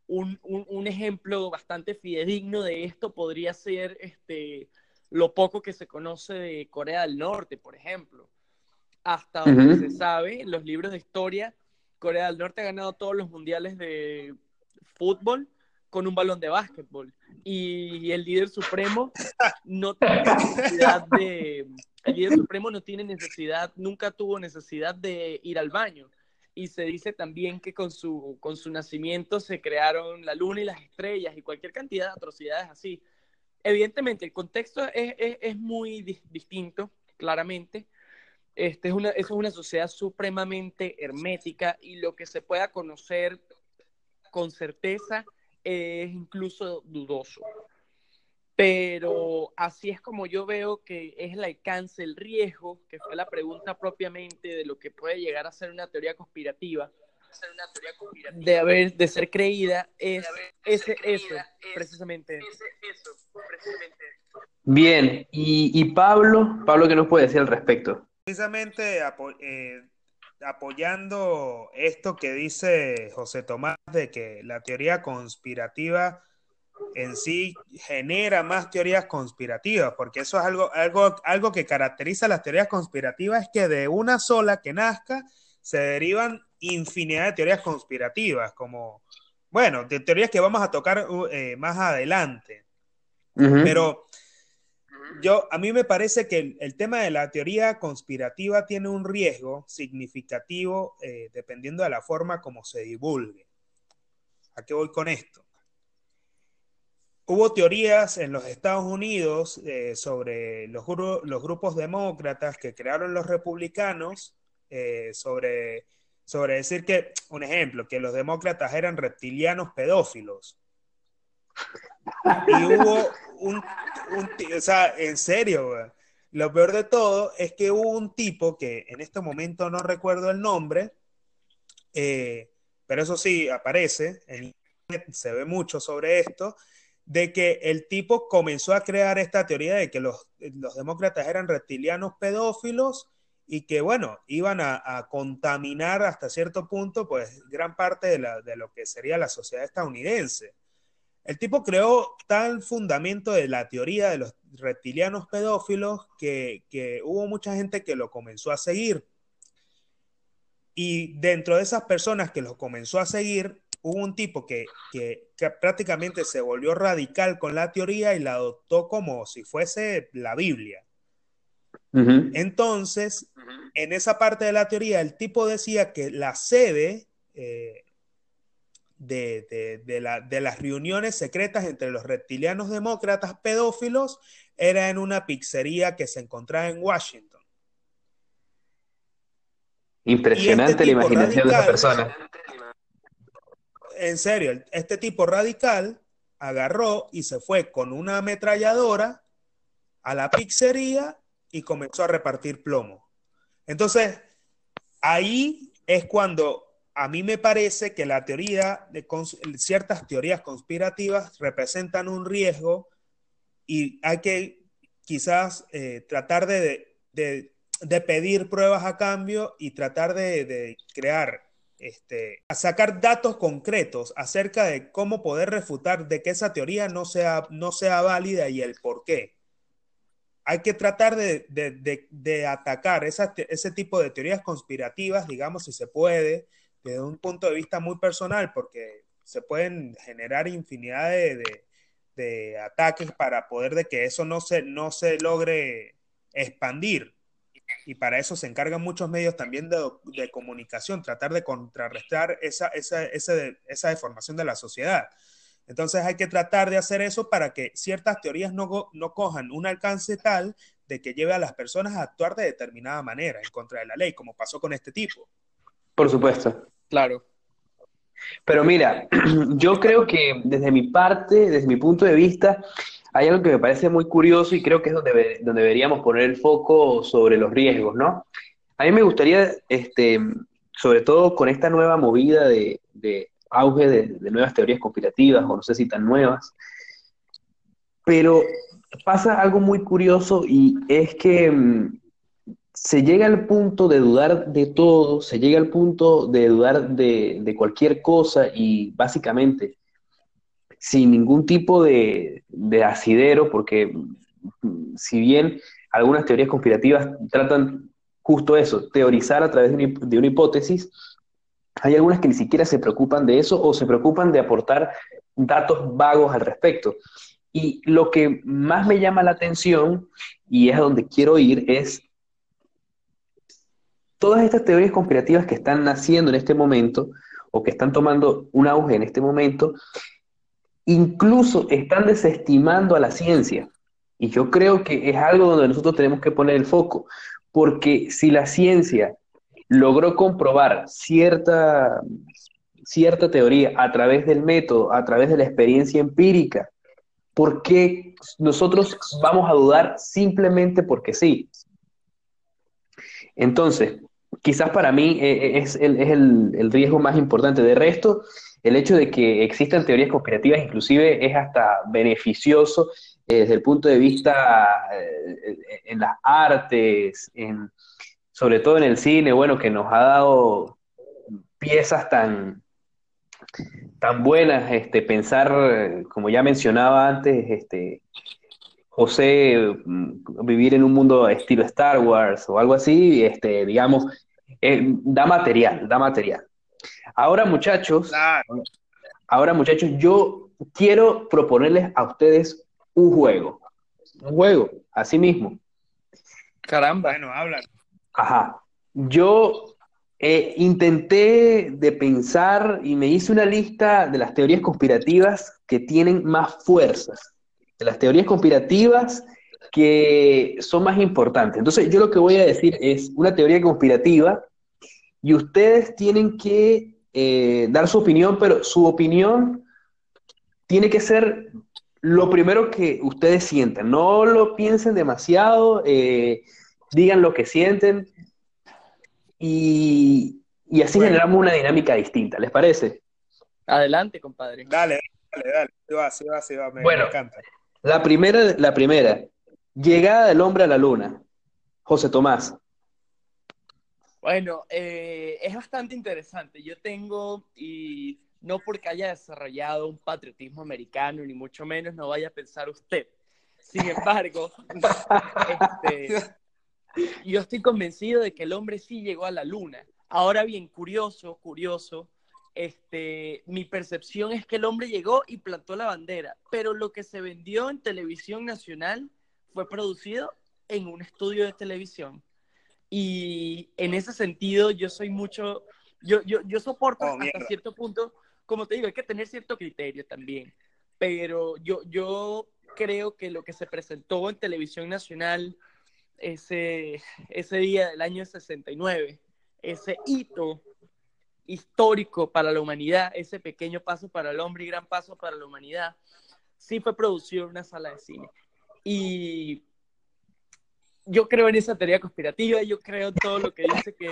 un, un, un ejemplo bastante fidedigno de esto podría ser este, lo poco que se conoce de Corea del Norte, por ejemplo hasta donde se sabe, en los libros de historia, Corea del Norte ha ganado todos los mundiales de fútbol con un balón de básquetbol. Y el líder supremo no tiene necesidad de. El líder supremo no tiene necesidad, nunca tuvo necesidad de ir al baño. Y se dice también que con su, con su nacimiento se crearon la luna y las estrellas y cualquier cantidad de atrocidades así. Evidentemente, el contexto es, es, es muy distinto, claramente, este es una, es una sociedad supremamente hermética y lo que se pueda conocer con certeza es incluso dudoso. Pero así es como yo veo que es el alcance, el riesgo, que fue la pregunta propiamente de lo que puede llegar a ser una teoría conspirativa, de haber de ser creída es ese eso precisamente bien y, y Pablo Pablo qué nos puede decir al respecto precisamente eh, apoyando esto que dice José Tomás de que la teoría conspirativa en sí genera más teorías conspirativas, porque eso es algo, algo, algo que caracteriza las teorías conspirativas, es que de una sola que nazca se derivan infinidad de teorías conspirativas, como, bueno, de teorías que vamos a tocar uh, eh, más adelante. Pero yo, a mí me parece que el, tema de la teoría conspirativa tiene un riesgo significativo eh, dependiendo de la forma como se divulgue. ¿A qué voy con esto? Hubo teorías en los Estados Unidos eh, sobre los, grupos demócratas que crearon los republicanos, eh, sobre, sobre decir que, un ejemplo, que los demócratas eran reptilianos pedófilos. Y hubo un, o sea, en serio, lo peor de todo es que hubo un tipo que en este momento no recuerdo el nombre, eh, pero eso sí aparece, en se ve mucho sobre esto, de que el tipo comenzó a crear esta teoría de que los, demócratas eran reptilianos pedófilos y que, bueno, iban a, contaminar hasta cierto punto, pues, gran parte de, de lo que sería la sociedad estadounidense. El tipo creó tal fundamento de la teoría de los reptilianos pedófilos que, hubo mucha gente que lo comenzó a seguir. Y dentro de esas personas que lo comenzó a seguir, hubo un tipo que, prácticamente se volvió radical con la teoría y la adoptó como si fuese la Biblia. Entonces, en esa parte de la teoría, el tipo decía que la sede eh, de, las reuniones secretas entre los reptilianos demócratas pedófilos era en una pizzería que se encontraba en Washington. Impresionante este la imaginación de esa persona. En serio, este tipo radical agarró y se fue con una ametralladora a la pizzería y comenzó a repartir plomo. Entonces, ahí es cuando a mí me parece que la teoría ciertas teorías conspirativas representan un riesgo y hay que quizás eh, tratar de, pedir pruebas a cambio y tratar de, crear, este, sacar datos concretos acerca de cómo poder refutar de que esa teoría no sea, no sea válida y el por qué. Hay que tratar de, atacar ese tipo de teorías conspirativas, digamos, si se puede, desde un punto de vista muy personal, porque se pueden generar infinidad de, ataques para poder de que eso no se, no se logre expandir. Y para eso se encargan muchos medios también de, comunicación, tratar de contrarrestar esa, esa, esa, deformación de la sociedad. Entonces hay que tratar de hacer eso para que ciertas teorías no, no cojan un alcance tal de que lleve a las personas a actuar de determinada manera en contra de la ley, como pasó con este tipo. Por supuesto. Claro. Pero mira, yo creo que desde mi parte, desde mi punto de vista, hay algo que me parece muy curioso y creo que es donde, donde deberíamos poner el foco sobre los riesgos, ¿no? A mí me gustaría, este, sobre todo con esta nueva movida de, auge de, de, nuevas teorías conspirativas, o no sé si tan nuevas, pero pasa algo muy curioso y es que mm, se llega al punto de dudar de todo, se llega al punto de dudar de, cualquier cosa y básicamente sin ningún tipo de, asidero, porque mm, si bien algunas teorías conspirativas tratan justo eso, teorizar a través de una, hipótesis, hay algunas que ni siquiera se preocupan de eso o se preocupan de aportar datos vagos al respecto. Y lo que más me llama la atención, y es a donde quiero ir, es todas estas teorías conspirativas que están naciendo en este momento o que están tomando un auge en este momento, incluso están desestimando a la ciencia. Y yo creo que es algo donde nosotros tenemos que poner el foco, porque si la ciencia logró comprobar cierta, cierta teoría a través del método, a través de la experiencia empírica, ¿por qué nosotros vamos a dudar simplemente porque sí? Entonces, quizás para mí eh, eh, es, el, riesgo más importante. De resto, el hecho de que existan teorías conspirativas inclusive es hasta beneficioso eh, desde el punto de vista en las artes, sobre todo en el cine, bueno, que nos ha dado piezas tan, tan buenas, este, pensar, como ya mencionaba antes, este, José mm, vivir en un mundo estilo Star Wars o algo así, este, digamos, eh, da material, da material. Ahora, muchachos, ahora, muchachos, yo quiero proponerles a ustedes un juego. Un juego, así mismo. Caramba. Bueno, habla. Ajá. Yo eh, intenté de pensar y me hice una lista de las teorías conspirativas que tienen más fuerzas, de las teorías conspirativas que son más importantes. Entonces, yo lo que voy a decir es una teoría conspirativa y ustedes tienen que eh, dar su opinión, pero su opinión tiene que ser lo primero que ustedes sientan. No lo piensen demasiado, eh, digan lo que sienten y, y así Bueno. generamos una dinámica distinta, ¿les parece? Adelante, compadre. Dale, dale, dale. Se va, se va, se va. Me, Bueno. me encanta. La primera, la primera, llegada del hombre a la luna. José Tomás. Bueno, eh, es bastante interesante. Yo tengo, y no porque haya desarrollado un patriotismo americano, ni mucho menos, no vaya a pensar usted. Sin embargo, este, yo estoy convencido de que el hombre sí llegó a la luna. Ahora bien, curioso, curioso, este, mi percepción es que el hombre llegó y plantó la bandera, pero lo que se vendió en televisión nacional fue producido en un estudio de televisión. Y en ese sentido, yo soy mucho, yo, yo, yo soporto Oh, hasta mierda. cierto punto, como te digo, hay que tener cierto criterio también. Pero yo, yo creo que lo que se presentó en televisión nacional ese, ese día del año 69, ese hito histórico para la humanidad, ese pequeño paso para el hombre y gran paso para la humanidad, sí fue producido en una sala de cine. Y yo creo en esa teoría conspirativa, yo creo en todo lo que dice que el,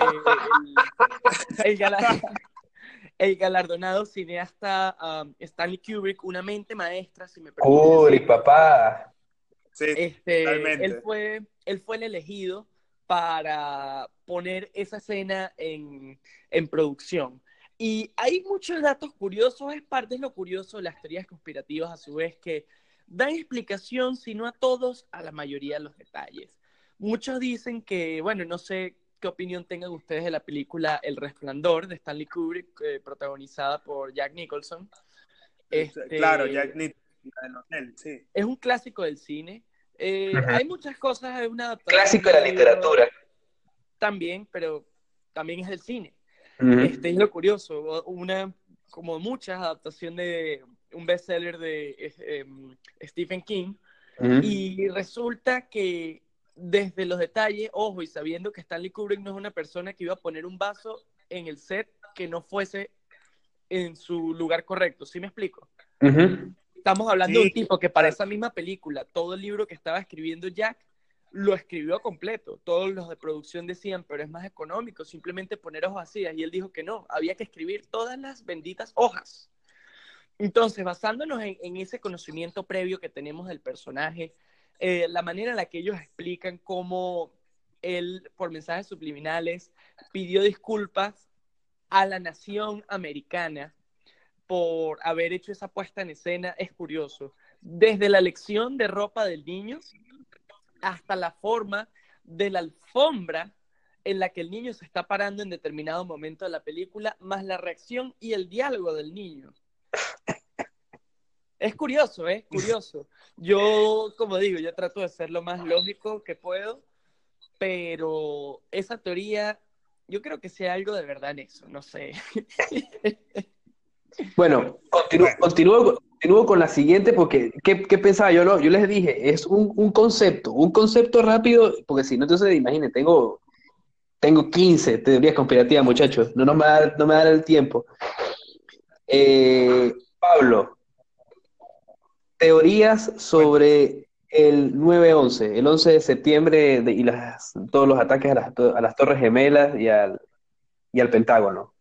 el galar- el galardonado cineasta um, Stanley Kubrick, una mente maestra, si me permite Kubrick, papá. Sí, este, Totalmente. él, fue, él fue el elegido para poner esa escena en, en producción. Y hay muchos datos curiosos, es parte de lo curioso de las teorías conspirativas, a su vez, que dan explicación, si no a todos, a la mayoría de los detalles. Muchos dicen que, bueno, no sé qué opinión tengan ustedes de la película El Resplandor de Stanley Kubrick, eh, protagonizada por Jack Nicholson. Este, Claro, Jack Nicholson del sí. es un clásico del cine. Eh. Hay muchas cosas, es una adaptación Clásico de la literatura. También, pero también es del cine. Ujú. Este es lo curioso, una, como muchas, adaptación de un bestseller de eh, em, Stephen King, y resulta que desde los detalles, ojo, y sabiendo que Stanley Kubrick no es una persona que iba a poner un vaso en el set que no fuese en su lugar correcto, ¿sí me explico? Estamos hablando de un tipo que para esa misma película, todo el libro que estaba escribiendo Jack, lo escribió completo. Todos los de producción decían, pero es más económico simplemente poner hojas vacías. Y él dijo que no, había que escribir todas las benditas hojas. Entonces, basándonos en, ese conocimiento previo que tenemos del personaje, eh, la manera en la que ellos explican cómo él, por mensajes subliminales, pidió disculpas a la nación americana por haber hecho esa puesta en escena es curioso. Desde la elección de ropa del niño hasta la forma de la alfombra en la que el niño se está parando en determinado momento de la película, más la reacción y el diálogo del niño. Es curioso, ¿eh? Curioso. Yo, como digo, yo trato de ser lo más lógico que puedo, pero esa teoría, yo creo que sea algo de verdad en eso, no sé. Bueno, continúo, continúo, continúo con la siguiente porque, ¿qué, qué pensaba yo? Lo- Yo les dije, es un, un concepto, un concepto rápido, porque si no, entonces imaginen, tengo, tengo 15 teorías conspirativas, muchachos, no, no me da, no me da el tiempo. Eh, Pablo, teorías sobre el 9-11, el 11 de septiembre de- y las, todos los ataques a las, a las Torres Gemelas y al, y al Pentágono.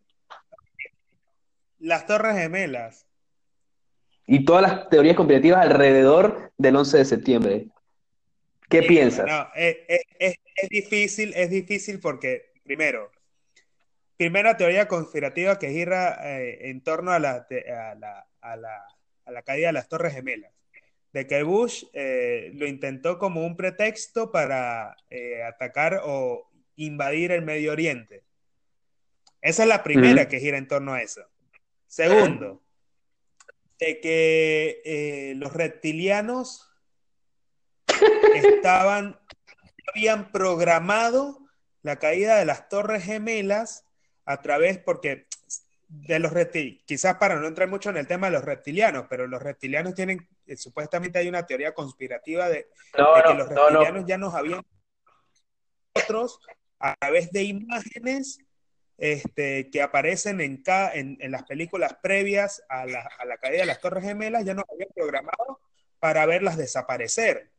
Las Torres Gemelas. y todas las teorías conspirativas alrededor del 11 de septiembre. ¿Qué Sí, piensas? No, es, es- es- difícil, es difícil porque, primero, primera teoría conspirativa que gira eh, en torno a la, te- a, la, a, la, a la caída de las Torres Gemelas, de que Bush eh, lo intentó como un pretexto para eh, atacar o invadir el Medio Oriente. Esa es la primera que gira en torno a eso. Segundo, de que eh, los reptilianos estaban, habían programado la caída de las Torres Gemelas a través, porque de los reptilianos, quizás para no entrar mucho en el tema de los reptilianos, pero los reptilianos tienen, eh, supuestamente hay una teoría conspirativa de, que los reptilianos ya nos habían otros a través de imágenes este, que aparecen en, en, en, las películas previas a la, a la, caída de las Torres Gemelas, ya nos habían programado para verlas desaparecer.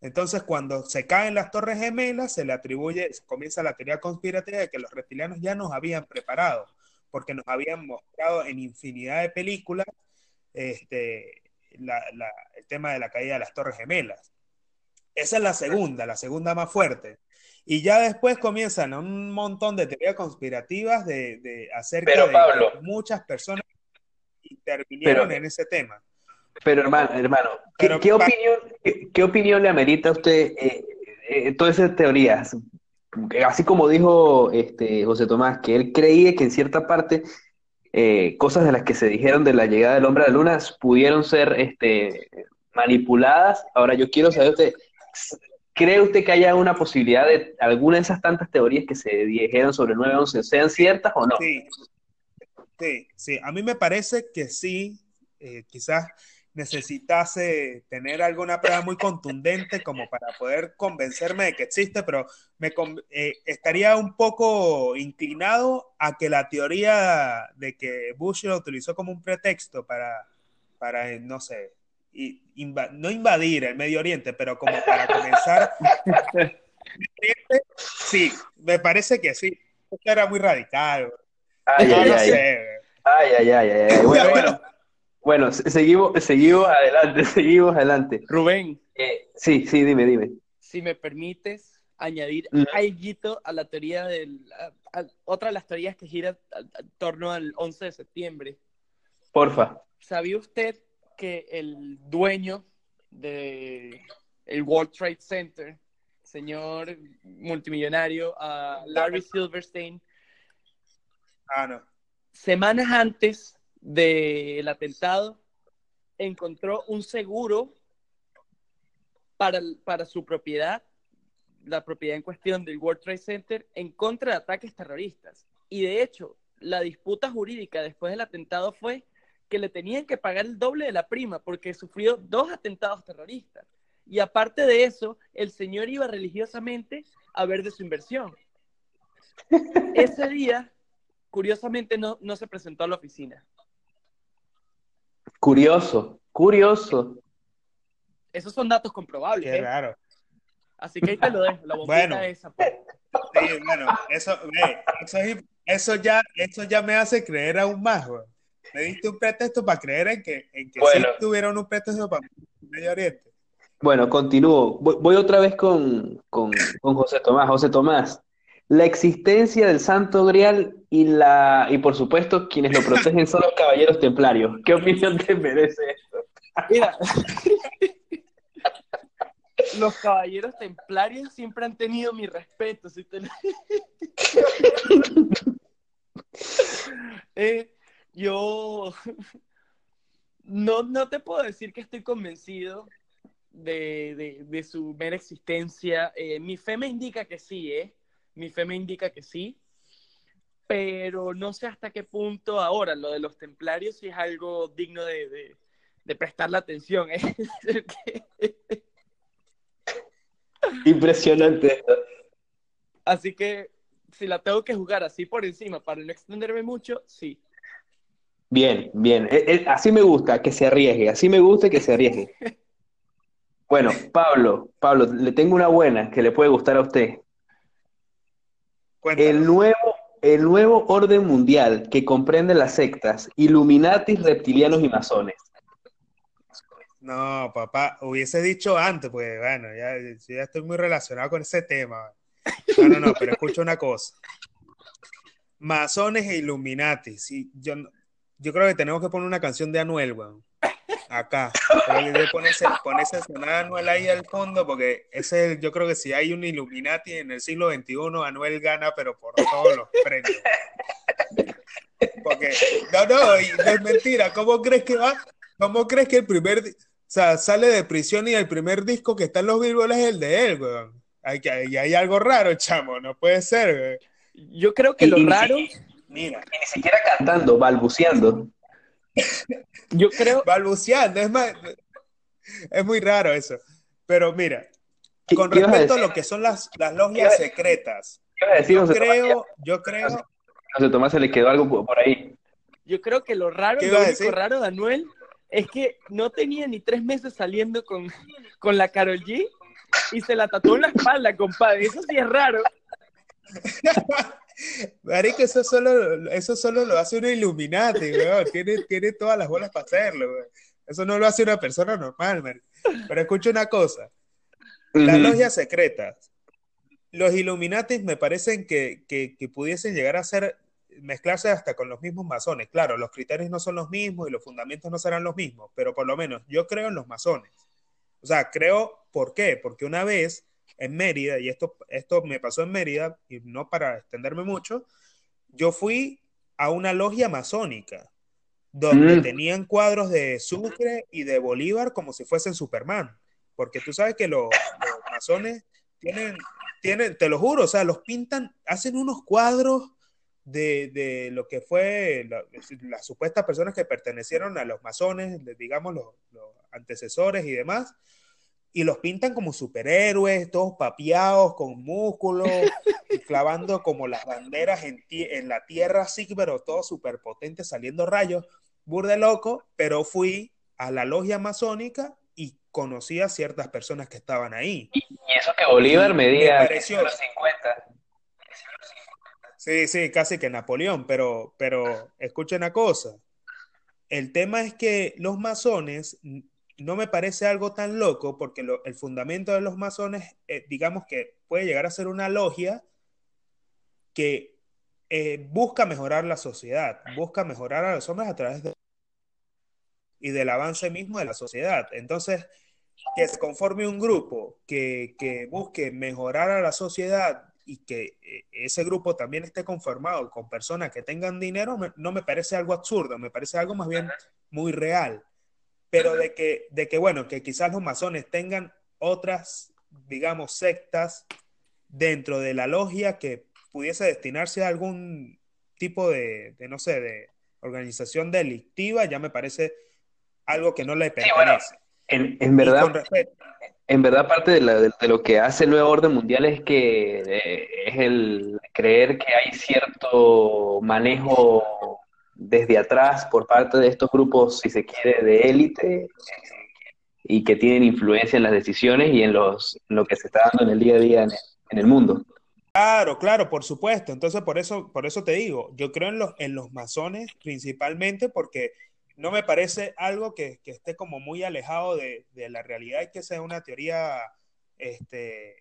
Entonces, cuando se caen las Torres Gemelas, se le atribuye, comienza la teoría conspirativa de que los reptilianos ya nos habían preparado, porque nos habían mostrado en infinidad de películas este, la, la, el tema de la caída de las Torres Gemelas. Esa es la segunda, la segunda más fuerte. Y ya después comienzan un montón de teorías conspirativas de, de acerca Pero, Pablo, de muchas personas que intervinieron Pero- en ese tema. Pero hermano, hermano, ¿qué, Pero, qué pa- opinión, qué, qué opinión le amerita a usted eh, eh, todas esas teorías? Así como dijo este, José Tomás, que él creía que en cierta parte eh, cosas de las que se dijeron de la llegada del hombre a la luna pudieron ser este, manipuladas. Ahora yo quiero saber usted, ¿cree usted que haya una posibilidad de alguna de esas tantas teorías que se dijeron sobre el 9-11 sean ciertas o no? Sí, sí, sí. A mí me parece que sí, eh, quizás necesitase tener alguna prueba muy contundente como para poder convencerme de que existe, pero me eh, estaría un poco inclinado a que la teoría de que Bush lo utilizó como un pretexto para, para no sé, i- inva- no invadir el Medio Oriente, pero como para comenzar. Sí, me parece que sí. Era muy radical. Ay, No ay, ay. sé. Ay, ay, ay, ay. Bueno, bueno, bueno, se- seguimos, seguimos adelante, seguimos adelante. Rubén, Eh, sí, sí, dime, dime. si me permites añadir Mm. algo a la teoría del... a- a- otra de las teorías que gira en torno al 11 de septiembre. Porfa. ¿Sabía usted que el dueño de el World Trade Center, señor multimillonario, ah, Larry Silverstein, Ah, no. semanas antes del atentado, encontró un seguro para, para su propiedad, la propiedad en cuestión del World Trade Center, en contra de ataques terroristas. Y de hecho, la disputa jurídica después del atentado fue que le tenían que pagar el doble de la prima porque sufrió dos atentados terroristas. Y aparte de eso, el señor iba religiosamente a ver de su inversión. Ese día, curiosamente, no, no se presentó a la oficina. Curioso, curioso. Esos son datos comprobables. Qué ¿eh? raro. Así que ahí te lo dejo, la bombita Bueno. esa. pues. Sí, bueno, eso, eso, es- eso ya, eso ya me hace creer aún más, güey. Me diste un pretexto para creer en que, en que Bueno. sí tuvieron un pretexto para Medio Oriente. Bueno, continúo. Voy, voy otra vez con, con, con José Tomás. José Tomás, la existencia del Santo Grial y la y por supuesto quienes lo protegen son los caballeros templarios. ¿Qué opinión te merece esto? Mira, los caballeros templarios siempre han tenido mi respeto. Eh, yo no, no te puedo decir que estoy convencido de, de- de su mera existencia. Eh, mi fe me indica que sí, ¿eh? Mi fe me indica que sí. Pero no sé hasta qué punto ahora lo de los templarios sí es algo digno de, de, de prestarle atención. ¿eh? Impresionante. Así que si la tengo que jugar así por encima para no extenderme mucho, sí. Bien, bien. Eh, eh, así me gusta que se arriesgue. Así me gusta que se arriesgue. Bueno, Pablo, Pablo, le tengo una buena que le puede gustar a usted. Cuéntanos. El nuevo, el nuevo orden mundial que comprende las sectas, Illuminatis, reptilianos y masones. No, papá, hubiese dicho antes, pues bueno, ya, estoy muy relacionado con ese tema. No, no, no, pero escucha una cosa. Masones e Illuminati. Sí, yo, yo creo que tenemos que poner una canción de Anuel, weón. Acá. Ponerse, ponerse Anuel ahí al fondo, porque ese, es- yo creo que si hay un Illuminati en el siglo XXI, Anuel gana, pero por todos los premios. Porque, no, no, y no es mentira. ¿Cómo crees que va? ¿Cómo crees que el primer, di- sea, sale de prisión y el primer disco que está en los Billboard es el de él, weón. Hay, hay, hay algo raro, chamo, no puede ser, weón. Yo creo que lo raro. Mira, y ni siquiera cantando, balbuceando. Yo creo. Balbuceando, es más. Es muy raro eso. Pero mira, con respecto a, lo que son las, las logias secretas, yo creo, yo creo. José Tomás se le quedó algo por ahí. Yo creo que lo raro, lo único raro de Anuel es que no tenía ni tres meses saliendo con, con la Carol G y se la tatuó en la espalda, compadre. Eso sí es raro. Marico, eso solo, eso solo lo hace un Illuminati, Tiene, tiene todas las bolas para hacerlo, Eso no lo hace una persona normal, Pero escucha una cosa. Las logias secretas. Los Illuminatis me parecen que, que, que, pudiesen llegar a ser mezclarse hasta con los mismos masones. Claro, los criterios no son los mismos y los fundamentos no serán los mismos, pero por lo menos yo creo en los masones. O sea, creo, ¿por qué? Porque una vez en Mérida, y esto, esto me pasó en Mérida, y no para extenderme mucho, yo fui a una logia masónica, donde mm. tenían cuadros de Sucre y de Bolívar como si fuesen Superman, porque tú sabes que los, masones tienen, tienen, te lo juro, o sea, los pintan, hacen unos cuadros de, de, lo que fue las supuestas personas que pertenecieron a los masones, digamos los, los, antecesores y demás, y los pintan como superhéroes, todos papiados, con músculos, y clavando como las banderas en, en la tierra, así, pero todo súper potente, saliendo rayos, burde loco, pero fui a la logia masónica y conocí a ciertas personas que estaban ahí. Y, eso que Bolívar medía me pareció, 50. Sí, sí, casi que Napoleón, pero, pero escuchen una cosa. El tema es que los masones no me parece algo tan loco porque el fundamento de los masones, eh, digamos que puede llegar a ser una logia que eh, busca mejorar la sociedad, busca mejorar a los hombres a través de y del avance mismo de la sociedad. Entonces, que se conforme un grupo que, que busque mejorar a la sociedad y que eh, ese grupo también esté conformado con personas que tengan dinero, no me parece algo absurdo, me parece algo más bien muy real pero de que, de que, bueno, que quizás los masones tengan otras, digamos, sectas dentro de la logia que pudiese destinarse a algún tipo de, no sé, de organización delictiva, ya me parece algo que no le pertenece. en, verdad, en verdad parte de, lo que hace el nuevo orden mundial es que eh, es el creer que hay cierto manejo desde atrás por parte de estos grupos, si se quiere, de élite y que tienen influencia en las decisiones y en, los, lo que se está dando en el día a día en el, mundo. Claro, claro, por supuesto. Entonces, por eso, por eso te digo, yo creo en los, en los masones principalmente porque no me parece algo que, que esté como muy alejado de, de, la realidad y que sea una teoría este,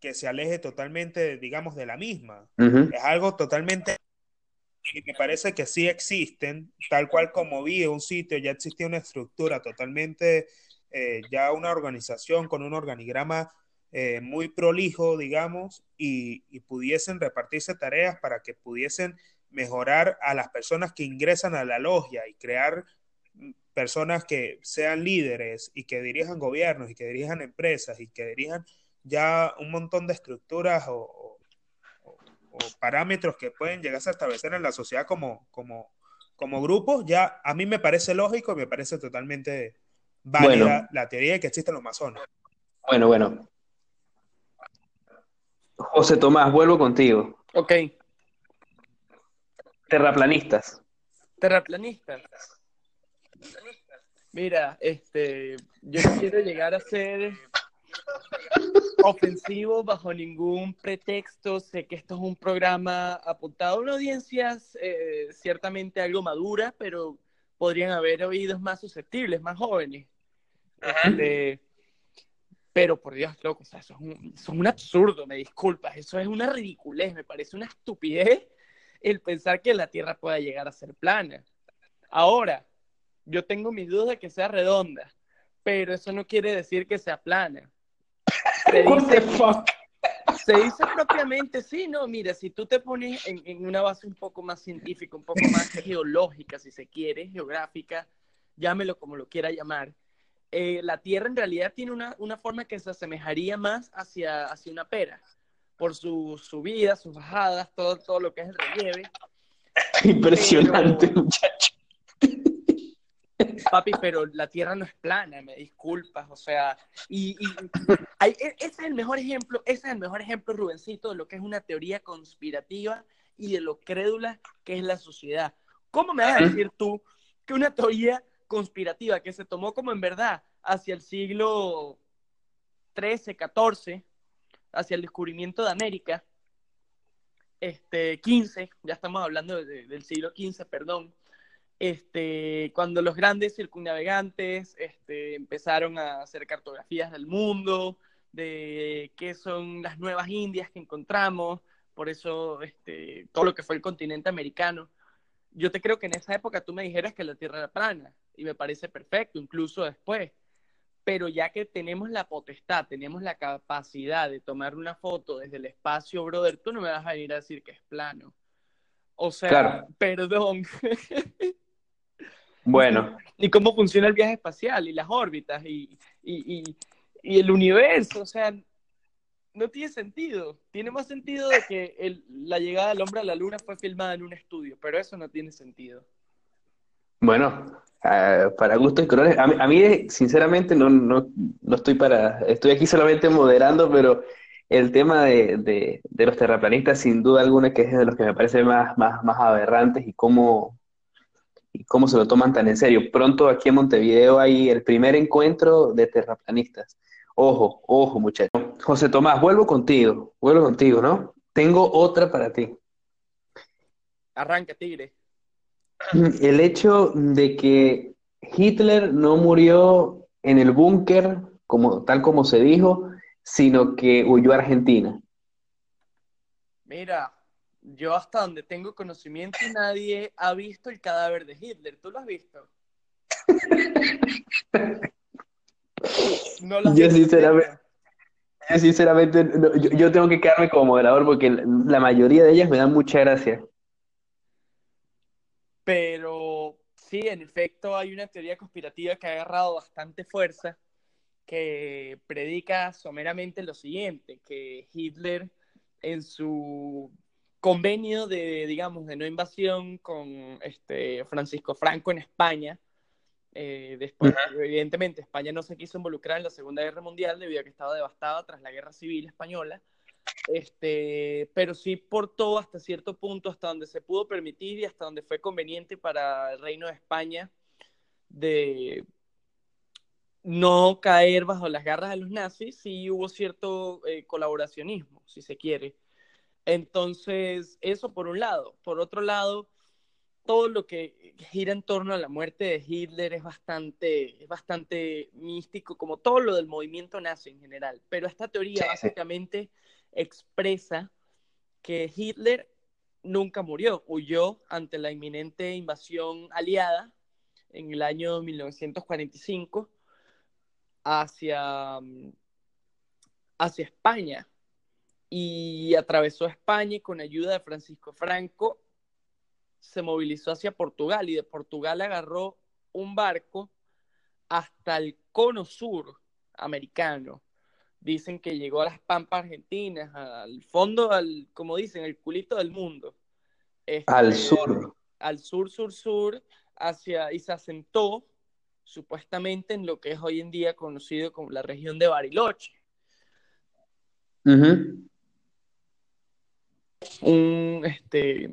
que se aleje totalmente, digamos, de la misma. Es algo totalmente y me parece que sí existen, tal cual como vi un sitio, ya existía una estructura totalmente, eh, ya una organización con un organigrama eh, muy prolijo, digamos, y, pudiesen repartirse tareas para que pudiesen mejorar a las personas que ingresan a la logia y crear personas que sean líderes y que dirijan gobiernos y que dirijan empresas y que dirijan ya un montón de estructuras o, parámetros que pueden llegarse a establecer en la sociedad como, como, como grupos, ya a mí me parece lógico y me parece totalmente válida la teoría de que existen los masones. Bueno, bueno. José Tomás, vuelvo contigo. Ok. Terraplanistas. Terraplanistas. Mira, este, yo quiero llegar a ser ofensivo bajo ningún pretexto. Sé que esto es un programa apuntado a una audiencia eh, ciertamente algo madura, pero podrían haber oídos más susceptibles, más jóvenes. Este, pero por Dios, loco, o sea, eso, es un, eso es un absurdo, me disculpas, eso es una ridiculez, me parece una estupidez el pensar que la Tierra pueda llegar a ser plana. Ahora, yo tengo mis dudas de que sea redonda, pero eso no quiere decir que sea plana. Se dice, se dice propiamente, sí, no, mira, si tú te pones en, una base un poco más científica, un poco más geológica, si se quiere, geográfica, llámelo como lo quiera llamar, eh, la Tierra en realidad tiene una, una, forma que se asemejaría más hacia, hacia una pera, por su subida, sus bajadas, todo, todo lo que es el relieve. Impresionante, muchacho. Papi, pero la Tierra no es plana, me disculpas, o sea, y, e, ese es el mejor ejemplo, ese es el mejor ejemplo, Rubencito, de lo que es una teoría conspirativa y de lo crédula que es la sociedad. ¿Cómo me vas a decir tú que una teoría conspirativa que se tomó como en verdad hacia el siglo XIII, XIV, hacia el descubrimiento de América, este, XV, ya estamos hablando del siglo XV, perdón, este, cuando los grandes circunnavegantes este, empezaron a hacer cartografías del mundo, de qué son las nuevas Indias que encontramos, por eso este, todo lo que fue el continente americano. Yo te creo que en esa época tú me dijeras que la Tierra era plana, y me parece perfecto, incluso después. Pero ya que tenemos la potestad, tenemos la capacidad de tomar una foto desde el espacio, brother, tú no me vas a venir a decir que es plano. O sea, perdón. Bueno. Y cómo funciona el viaje espacial y las órbitas y, y, y, el universo. O sea, no tiene sentido. Tiene más sentido de que el, la llegada del hombre a la luna fue filmada en un estudio, pero eso no tiene sentido. Bueno, uh, para gustos y colores. A a mí sinceramente, no, no, no, estoy para. Estoy aquí solamente moderando, pero el tema de, de, de, los terraplanistas, sin duda alguna, que es de los que me parece más, más, más aberrantes y cómo, y cómo se lo toman tan en serio. Pronto aquí en Montevideo hay el primer encuentro de terraplanistas. Ojo, ojo, muchachos. José Tomás, vuelvo contigo, vuelvo contigo, ¿no? Tengo otra para ti. Arranca, tigre. El hecho de que Hitler no murió en el búnker, como, tal como se dijo, sino que huyó a Argentina. Mira, yo hasta donde tengo conocimiento nadie ha visto el cadáver de Hitler. ¿Tú lo has visto? no yo, sinceramente, yo sinceramente, yo, tengo que quedarme como moderador porque la mayoría de ellas me dan mucha gracia. Pero sí, en efecto hay una teoría conspirativa que ha agarrado bastante fuerza que predica someramente lo siguiente, que Hitler en su convenio de, digamos, de no invasión con este, Francisco Franco en España. Eh, después, evidentemente, España no se quiso involucrar en la Segunda Guerra Mundial debido a que estaba devastada tras la Guerra Civil Española. Este, pero sí portó hasta cierto punto, hasta donde se pudo permitir y hasta donde fue conveniente para el Reino de España de no caer bajo las garras de los nazis, sí hubo cierto eh, colaboracionismo, si se quiere. Entonces, eso por un lado. Por otro lado, todo lo que gira en torno a la muerte de Hitler es bastante, es bastante místico, como todo lo del movimiento nazi en general. Pero esta teoría básicamente expresa que Hitler nunca murió, huyó ante la inminente invasión aliada en el año 1945 hacia, hacia España y atravesó España y con ayuda de Francisco Franco se movilizó hacia Portugal y de Portugal agarró un barco hasta el cono sur americano. Dicen que llegó a las Pampas Argentinas, al fondo, al, como dicen, el culito del mundo. Este, al sur. Al sur, sur, sur, hacia, y se asentó supuestamente en lo que es hoy en día conocido como la región de Bariloche un, este,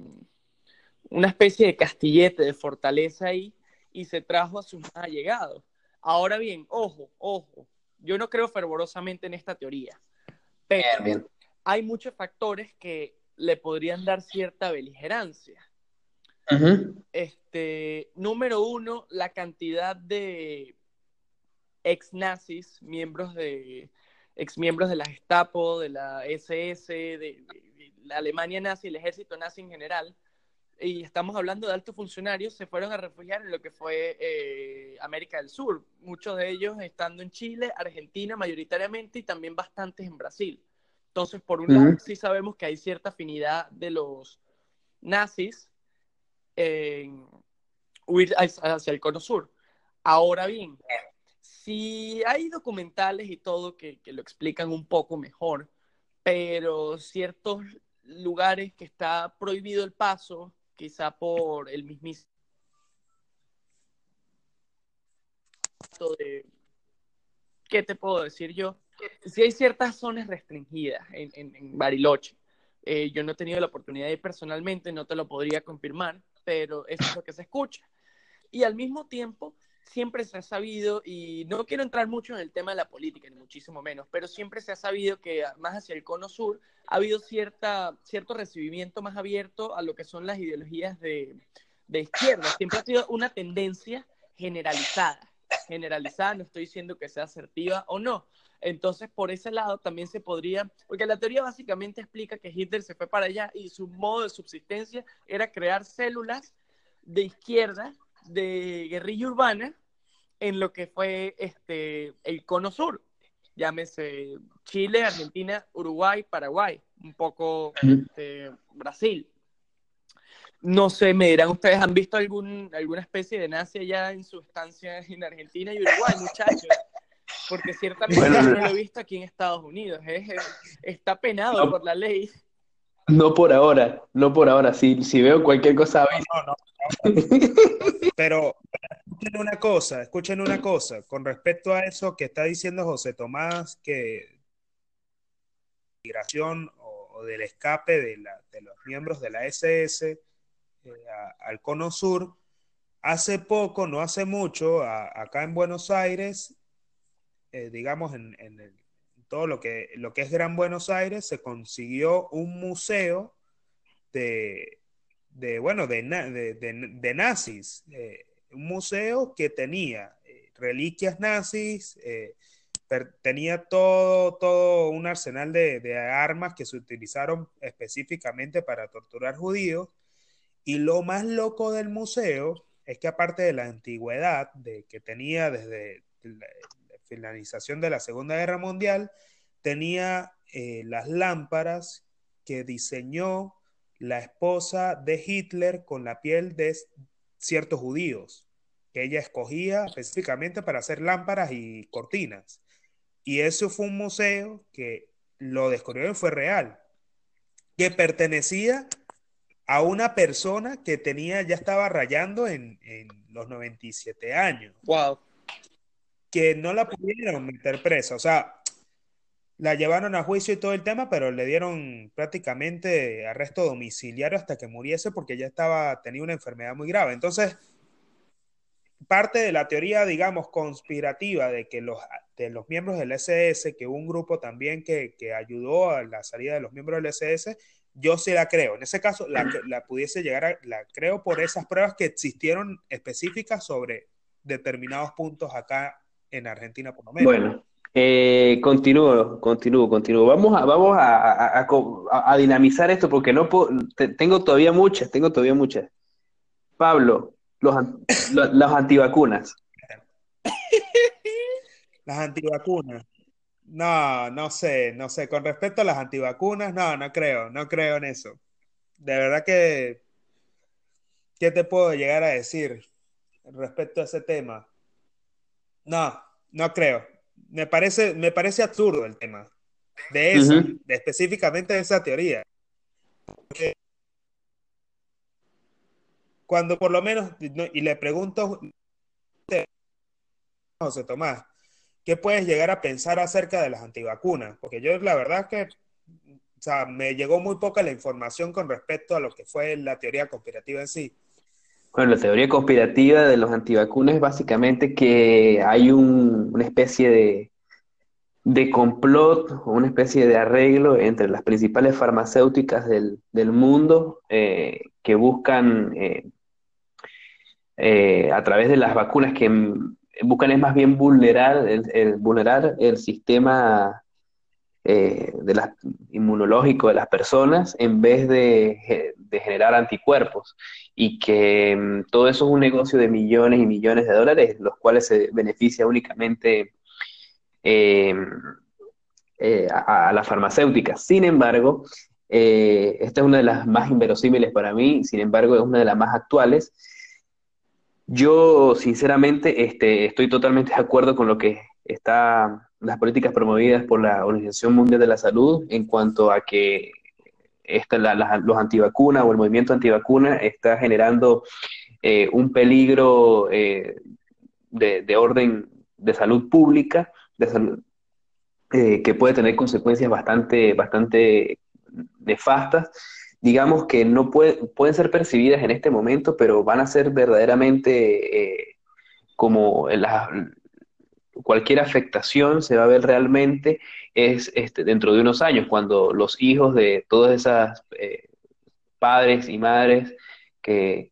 una especie de castillete, de fortaleza ahí, y se trajo a sus más allegados. Ahora bien, ojo, ojo, yo no creo fervorosamente en esta teoría, pero hay muchos factores que le podrían dar cierta beligerancia. Este, número uno, la cantidad de ex nazis, miembros de, ex miembros de la Gestapo, de la SS, de, la Alemania nazi, el ejército nazi en general, y estamos hablando de altos funcionarios, se fueron a refugiar en lo que fue eh, América del Sur, muchos de ellos estando en Chile, Argentina mayoritariamente y también bastantes en Brasil. Entonces, por un lado, sí sabemos que hay cierta afinidad de los nazis en huir hacia el cono sur. Ahora bien, sí hay documentales y todo que, que lo explican un poco mejor, pero ciertos lugares que está prohibido el paso, quizá por el mismísimo de, ¿qué te puedo decir yo? Si hay ciertas zonas restringidas en, en, Bariloche. Eh, yo no he tenido la oportunidad de ir personalmente, no te lo podría confirmar, pero eso es lo que se escucha. Y al mismo tiempo, siempre se ha sabido, y no quiero entrar mucho en el tema de la política, ni muchísimo menos, pero siempre se ha sabido que más hacia el cono sur ha habido cierta, cierto recibimiento más abierto a lo que son las ideologías de, de izquierda. Siempre ha sido una tendencia generalizada. Generalizada, no estoy diciendo que sea asertiva o no. Entonces, por ese lado también se podría, porque la teoría básicamente explica que Hitler se fue para allá y su modo de subsistencia era crear células de izquierda de guerrilla urbana en lo que fue este, el cono sur, llámese Chile, Argentina, Uruguay, Paraguay, un poco este, Brasil. No sé, me dirán ustedes, ¿han visto algún, alguna especie de nazi allá en su estancia en Argentina y Uruguay, muchachos? Porque ciertamente no lo he visto aquí en Estados Unidos. está penado por la ley. No por ahora, no por ahora. Si, si veo cualquier cosa. No, no, Pero, escuchen una cosa, escuchen una cosa. Con respecto a eso que está diciendo José Tomás, que migración o, del escape de, los miembros de la SS eh, al Cono Sur, hace poco, no hace mucho, acá en Buenos Aires, eh, digamos, en, todo lo que, lo que es Gran Buenos Aires, se consiguió un museo de, de bueno, de, de, nazis. Eh, un museo que tenía eh, reliquias nazis, eh, tenía todo, todo un arsenal de, armas que se utilizaron específicamente para torturar judíos. Y lo más loco del museo es que aparte de la antigüedad de, que tenía desde finalización de la Segunda Guerra Mundial, tenía las lámparas que diseñó la esposa de Hitler con la piel de ciertos judíos, que ella escogía específicamente para hacer lámparas y cortinas. Y eso fue un museo que lo descubrió y fue real, que pertenecía a una persona que tenía, ya estaba rayando en, en los 97 años. Wow. Que no la pudieron meter presa. O sea, la llevaron a juicio y todo el tema, pero le dieron prácticamente arresto domiciliario hasta que muriese porque ya estaba, tenía una enfermedad muy grave. Entonces, parte de la teoría, digamos, conspirativa de que los, de los miembros del SS, que hubo un grupo también que, que, ayudó a la salida de los miembros del SS, yo sí la creo. En ese caso, la, la pudiese llegar a, la creo por esas pruebas que existieron específicas sobre determinados puntos acá en Argentina, por lo menos. Bueno. Eh, continúo, continúo, continúo. Vamos a, vamos a, dinamizar esto porque no puedo, tengo todavía muchas, tengo todavía muchas. Pablo, los, los, antivacunas. Las antivacunas. No, no sé, no sé. Con respecto a las antivacunas, no, no creo, no creo en eso. De verdad que, ¿qué te puedo llegar a decir respecto a ese tema? No, no creo me parece, me parece absurdo el tema de esa, de específicamente de esa teoría. cuando por lo menos, y le pregunto, José Tomás, ¿qué puedes llegar a pensar acerca de las antivacunas? Porque yo la verdad que, o sea, me llegó muy poca la información con respecto a lo que fue la teoría conspirativa en sí. Bueno, la teoría conspirativa de los antivacunas es básicamente que hay una especie de, de complot o una especie de arreglo entre las principales farmacéuticas del, mundo eh, que buscan eh, eh, a través de las vacunas que buscan es más bien vulnerar el, vulnerar el sistema de inmunológico de las personas en vez de, de generar anticuerpos y que mm, todo eso es un negocio de millones y millones de dólares, los cuales se beneficia únicamente eh, eh, a, la farmacéutica. Sin embargo, eh, esta es una de las más inverosímiles para mí, sin embargo, es una de las más actuales. Yo, sinceramente, este, estoy totalmente de acuerdo con lo que está las políticas promovidas por la Organización Mundial de la Salud en cuanto a que esta, los antivacunas o el movimiento antivacuna está generando eh, un peligro eh, de, orden de salud pública, de salud, eh, que puede tener consecuencias bastante, bastante nefastas. Digamos que no pueden ser percibidas en este momento, pero van a ser verdaderamente eh, como cualquier afectación se va a ver realmente es este, dentro de unos años, cuando los hijos de todas esas eh, padres y madres que,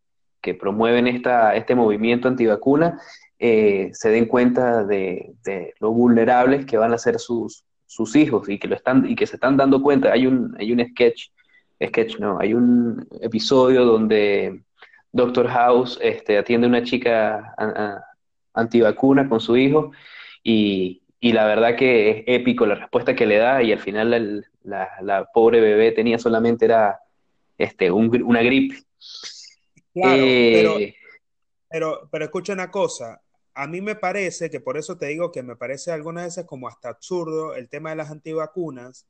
promueven esta, este movimiento antivacuna eh, se den cuenta de, lo vulnerables que van a ser sus, sus hijos y que, lo están, y que se están dando cuenta. Hay un, hay un sketch sketch, no, hay un episodio donde Doctor House este, atiende a una chica antivacuna con su hijo y, la verdad que es épico la respuesta que le da y al final la, pobre bebé tenía solamente era este, una gripe. Claro, eh, pero, pero, escucha una cosa, a mí me parece que por eso te digo que me parece algunas veces como hasta absurdo el tema de las antivacunas,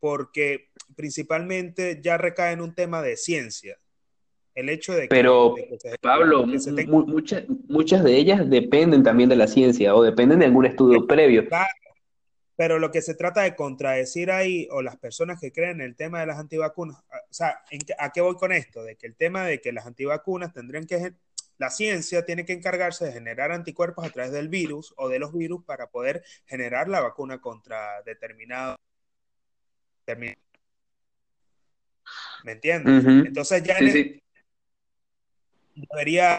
porque principalmente ya recae en un tema de ciencia. El hecho de que... Pero, Pablo, muchas, muchas de ellas dependen también de la ciencia o dependen de algún estudio previo. pero lo que se trata de contradecir ahí, o las personas que creen en el tema de las antivacunas, o sea, ¿a qué voy con esto? De que el tema de que las antivacunas tendrían que la ciencia tiene que encargarse de generar anticuerpos a través del virus o de los virus para poder generar la vacuna contra determinado ¿Me entiendes? Entonces ya debería,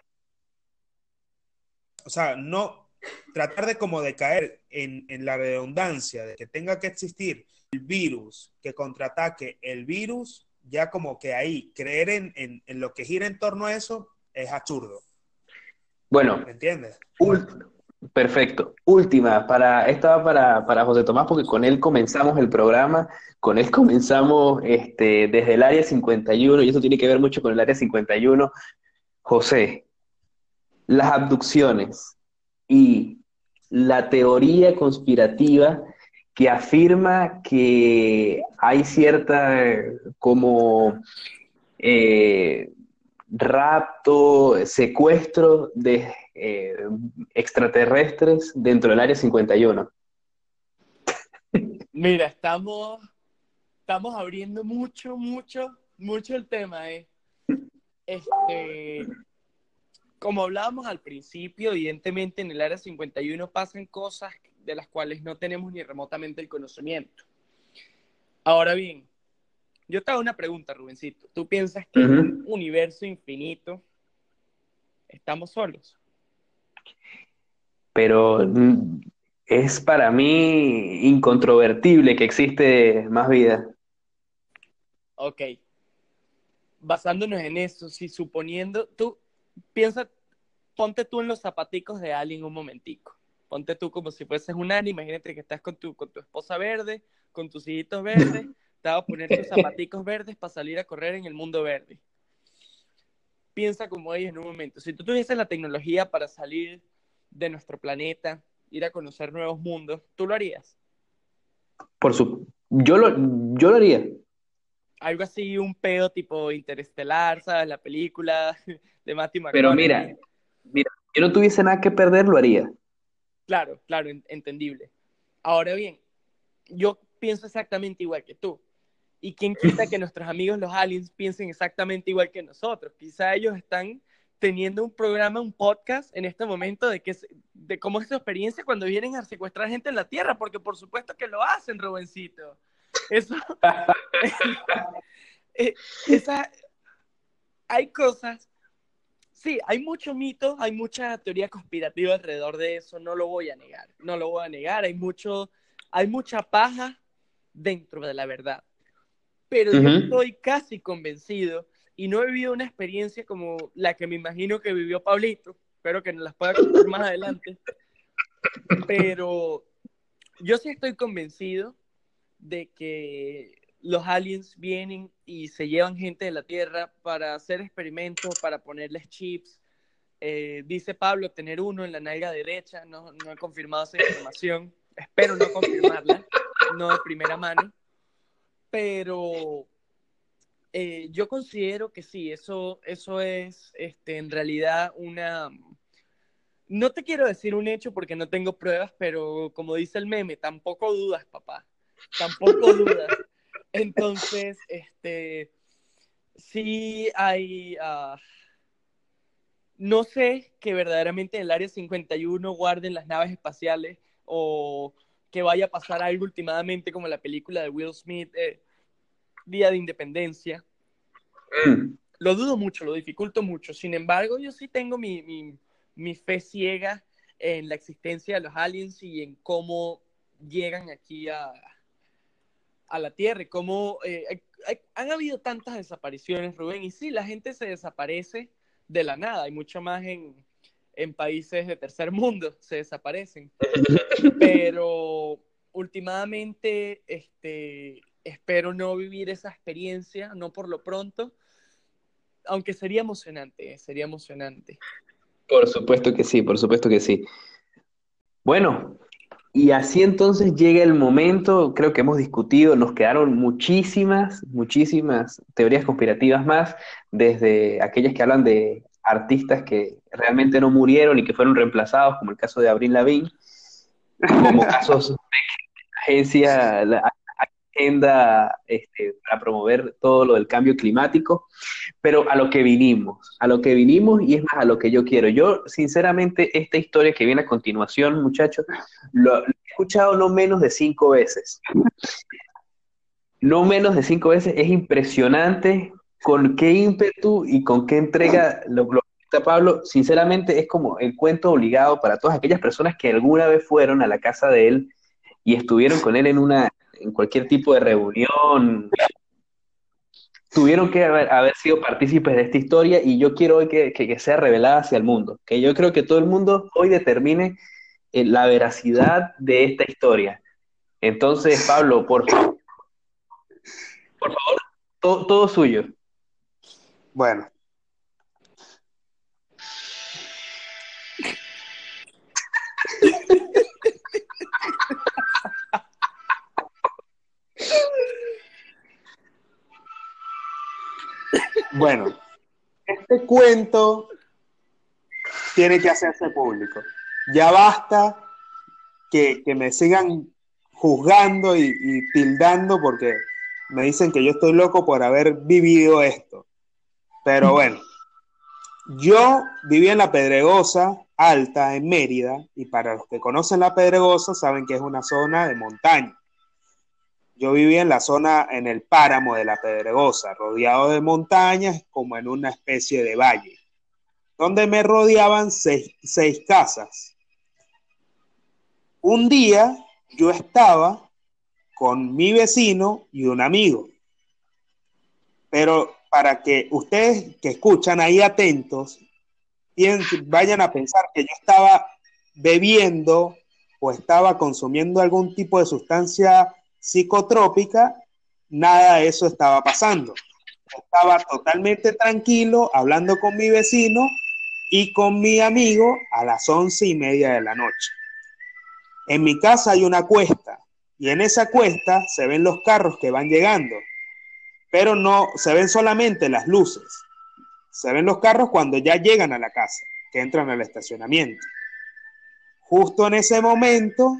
o sea, no tratar de como de caer en, la redundancia de que tenga que existir el virus que contraataque el virus, ya como que ahí creer en, en, lo que gira en torno a eso es absurdo. Bueno, ¿me entiendes? Perfecto. Última, para, esta va para, para José Tomás, porque con él comenzamos el programa, con él comenzamos este, desde el área 51, y eso tiene que ver mucho con el área 51. José, las abducciones y la teoría conspirativa que afirma que hay cierta como eh, rapto, secuestro de eh, extraterrestres dentro del área 51. Mira, estamos, estamos abriendo mucho, mucho, mucho el tema, ¿eh? Este, como hablábamos al principio, evidentemente en el área 51 pasan cosas de las cuales no tenemos ni remotamente el conocimiento. Ahora bien, yo te hago una pregunta, Rubencito. ¿Tú piensas que en un universo infinito estamos solos? Pero mm, es para mí incontrovertible que existe más vida. Ok. Basándonos en eso, si suponiendo, tú piensa, ponte tú en los zapaticos de alguien un momentico. Ponte tú como si fueses un alien, imagínate que estás con tu, con tu esposa verde, con tus hijitos verdes, te vas a poner tus zapaticos verdes para salir a correr en el mundo verde. Piensa como ellos en un momento. Si tú tuvieses la tecnología para salir de nuestro planeta, ir a conocer nuevos mundos, ¿tú lo harías? Por su... yo, lo, yo lo haría. Algo así, un pedo tipo interestelar, ¿sabes? La película de Matthew McConaughey. Pero mira, mira, yo no tuviese nada que perder, lo haría. Claro, claro, entendible. Ahora bien, yo pienso exactamente igual que tú. ¿Y quién quita que nuestros amigos los aliens piensen exactamente igual que nosotros? Quizá ellos están teniendo un programa, un podcast en este momento de, que, de cómo es su experiencia cuando vienen a secuestrar gente en la Tierra, porque por supuesto que lo hacen, Rubencito. Eso. Eh, esa, hay cosas. Sí, hay mucho mito, hay mucha teoría conspirativa alrededor de eso, no lo voy a negar, no lo voy a negar, hay mucho, hay mucha paja dentro de la verdad. Pero yo estoy casi convencido y no he vivido una experiencia como la que me imagino que vivió Pablito. Espero que nos las pueda contar más adelante. Pero yo sí estoy convencido de que los aliens vienen y se llevan gente de la Tierra para hacer experimentos, para ponerles chips, Eh, dice Pablo tener uno en la nalga derecha, no, no he confirmado esa información, espero no confirmarla, no de primera mano, pero eh, yo considero que sí, eso, eso es este, en realidad una... No te quiero decir un hecho porque no tengo pruebas, pero como dice el meme, tampoco dudas, papá, tampoco dudas. Entonces, este, sí hay... Uh, no sé que verdaderamente en el Área 51 guarden las naves espaciales o que vaya a pasar algo últimamente como la película de Will Smith, eh, Día de Independencia. Mm. Lo dudo mucho, lo dificulto mucho. Sin embargo, yo sí tengo mi, mi, fe ciega en la existencia de los aliens y en cómo llegan aquí a, a la Tierra, cómo eh, han habido tantas desapariciones, Rubén, y sí, la gente se desaparece de la nada, hay mucho más en, en países de tercer mundo, se desaparecen. Pero últimamente, este, espero no vivir esa experiencia, no por lo pronto, aunque sería emocionante, sería emocionante. Por supuesto que sí, por supuesto que sí. Bueno, y así entonces llega el momento, creo que hemos discutido, nos quedaron muchísimas, muchísimas teorías conspirativas más, desde aquellas que hablan de artistas que realmente no murieron y que fueron reemplazados, como el caso de Abril Lavigne, como casos de agencia, la agenda este, para promover todo lo del cambio climático, pero a lo que vinimos, a lo que vinimos y es más a lo que yo quiero. Yo, sinceramente, esta historia que viene a continuación, muchachos, lo, he escuchado no menos de cinco veces. No menos de cinco veces, es impresionante con qué ímpetu y con qué entrega lo, lo Pablo, sinceramente es como el cuento obligado para todas aquellas personas que alguna vez fueron a la casa de él y estuvieron con él en una en cualquier tipo de reunión tuvieron que haber, sido partícipes de esta historia y yo quiero hoy que, sea revelada hacia el mundo, que yo creo que todo el mundo hoy determine eh, la veracidad de esta historia. Entonces, Pablo, por favor, por favor, todo suyo. Bueno, Bueno, este cuento tiene que hacerse público. Ya basta que, me sigan juzgando y, y, tildando porque me dicen que yo estoy loco por haber vivido esto. Pero bueno, yo viví en la Pedregosa Alta, en Mérida, y para los que conocen la Pedregosa saben que es una zona de montaña. Yo vivía en la zona, en el páramo de la Pedregosa, rodeado de montañas, como en una especie de valle, donde me rodeaban seis, casas. Un día yo estaba con mi vecino y un amigo, pero para que ustedes que escuchan ahí atentos, vayan a pensar que yo estaba bebiendo o estaba consumiendo algún tipo de sustancia psicotrópica, nada de eso estaba pasando. Estaba totalmente tranquilo hablando con mi vecino y con mi amigo a las once y media de la noche. En mi casa hay una cuesta y en esa cuesta se ven los carros que van llegando, pero no se ven solamente las luces. Se ven los carros cuando ya llegan a la casa, que entran al estacionamiento. Justo en ese momento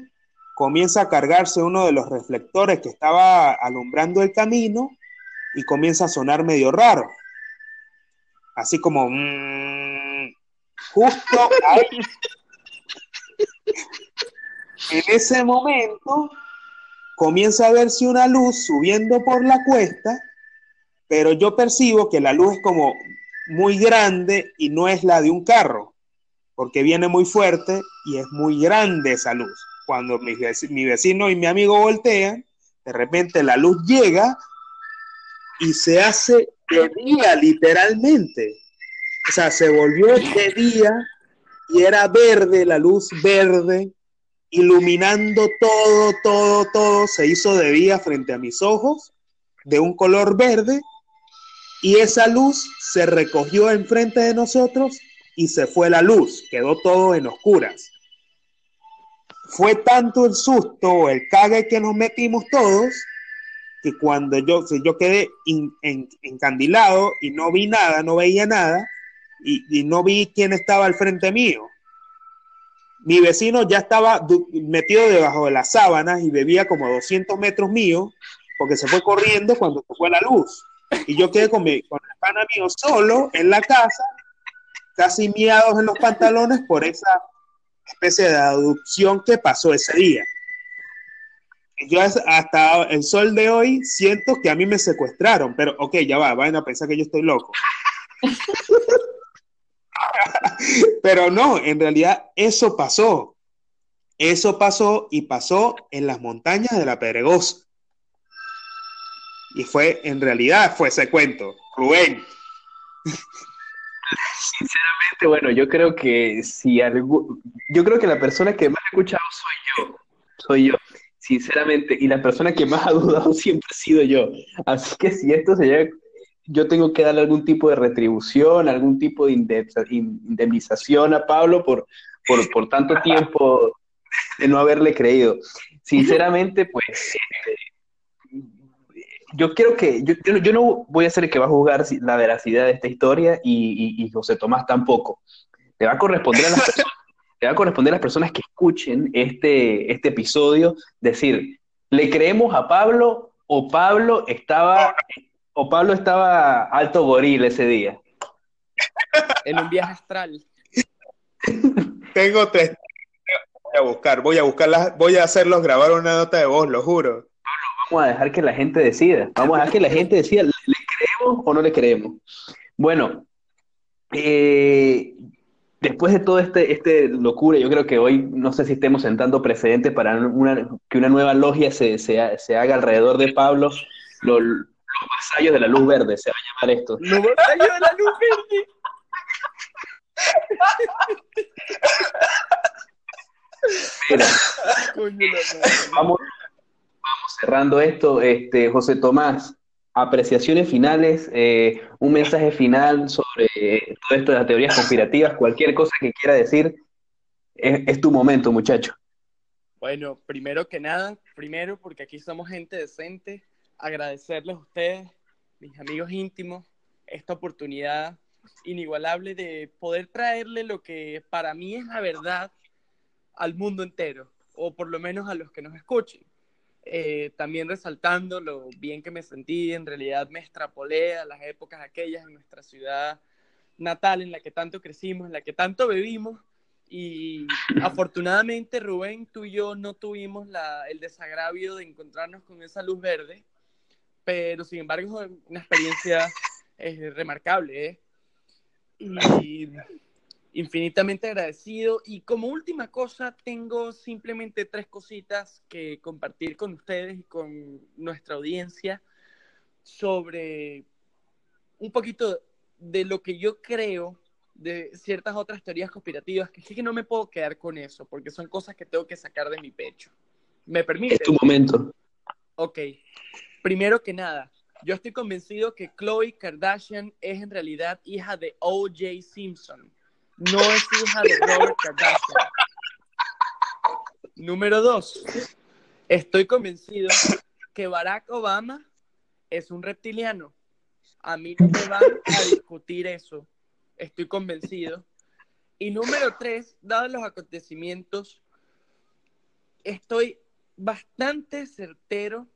comienza a cargarse uno de los reflectores que estaba alumbrando el camino y comienza a sonar medio raro. Así como mm, justo ahí. en ese momento comienza a verse una luz subiendo por la cuesta, pero yo percibo que la luz es como muy grande y no es la de un carro, porque viene muy fuerte y es muy grande esa luz cuando mi, vecino y mi amigo voltean, de repente la luz llega y se hace de día, literalmente. O sea, se volvió de día y era verde, la luz verde, iluminando todo, todo, todo. Se hizo de día frente a mis ojos, de un color verde, y esa luz se recogió enfrente de nosotros y se fue la luz, quedó todo en oscuras. Fue tanto el susto, el cague que nos metimos todos, que cuando yo, yo quedé encandilado y no vi nada, no veía nada, y, no vi quién estaba al frente mío. Mi vecino ya estaba metido debajo de las sábanas y bebía como 200 metros mío, porque se fue corriendo cuando se fue la luz. Y yo quedé con, mi, con el pana mío solo en la casa, casi miados en los pantalones por esa especie de adopción que pasó ese día. Yo hasta el sol de hoy siento que a mí me secuestraron, pero ok, ya va, vayan a pensar que yo estoy loco. pero no, en realidad eso pasó. Eso pasó y pasó en las montañas de la Pedregosa. Y fue, en realidad, fue ese cuento. Rubén. Sinceramente, bueno, yo creo que si algo, yo creo que la persona que más ha escuchado soy yo, soy yo, sinceramente, y la persona que más ha dudado siempre ha sido yo. Así que si esto se llega, yo tengo que darle algún tipo de retribución, algún tipo de indemnización a Pablo por, por, por tanto tiempo de no haberle creído. Sinceramente, pues este, yo creo que yo, yo, no voy a ser el que va a juzgar la veracidad de esta historia y, y, José Tomás tampoco. Le va a corresponder a las personas, le va a corresponder a las personas que escuchen este, este episodio decir, ¿le creemos a Pablo o Pablo estaba o Pablo estaba alto goril ese día? En un viaje astral. Tengo tres. Voy a buscar, voy a buscarlas, voy a hacerlos grabar una nota de voz, lo juro vamos a dejar que la gente decida. Vamos a dejar que la gente decida, ¿le, creemos o no le creemos? Bueno, eh, después de todo este, este locura, yo creo que hoy no sé si estemos sentando precedentes para que una nueva logia se, haga alrededor de Pablo. Los, vasallos de la luz verde, se va a llamar esto. Los vasallos de la luz verde. Mira, vamos, cerrando esto, este, José Tomás, apreciaciones finales, eh, un mensaje final sobre todo esto de las teorías conspirativas, cualquier cosa que quiera decir, es, tu momento, muchacho. Bueno, primero que nada, primero porque aquí somos gente decente, agradecerles a ustedes, mis amigos íntimos, esta oportunidad inigualable de poder traerle lo que para mí es la verdad al mundo entero, o por lo menos a los que nos escuchen. Eh, también resaltando lo bien que me sentí, en realidad me extrapolé a las épocas aquellas en nuestra ciudad natal en la que tanto crecimos, en la que tanto bebimos y afortunadamente Rubén, tú y yo no tuvimos la, el desagravio de encontrarnos con esa luz verde, pero sin embargo es una experiencia eh, remarcable. ¿eh? Y infinitamente agradecido. Y como última cosa, tengo simplemente tres cositas que compartir con ustedes y con nuestra audiencia sobre un poquito de lo que yo creo de ciertas otras teorías conspirativas, que es que no me puedo quedar con eso, porque son cosas que tengo que sacar de mi pecho. ¿Me permite? Es tu momento. Ok. Primero que nada, yo estoy convencido que Chloe Kardashian es en realidad hija de O.J. Simpson no es hija de Robert Kardashian. Número dos, estoy convencido que Barack Obama es un reptiliano. A mí no me van a discutir eso. Estoy convencido. Y número tres, dados los acontecimientos, estoy bastante certero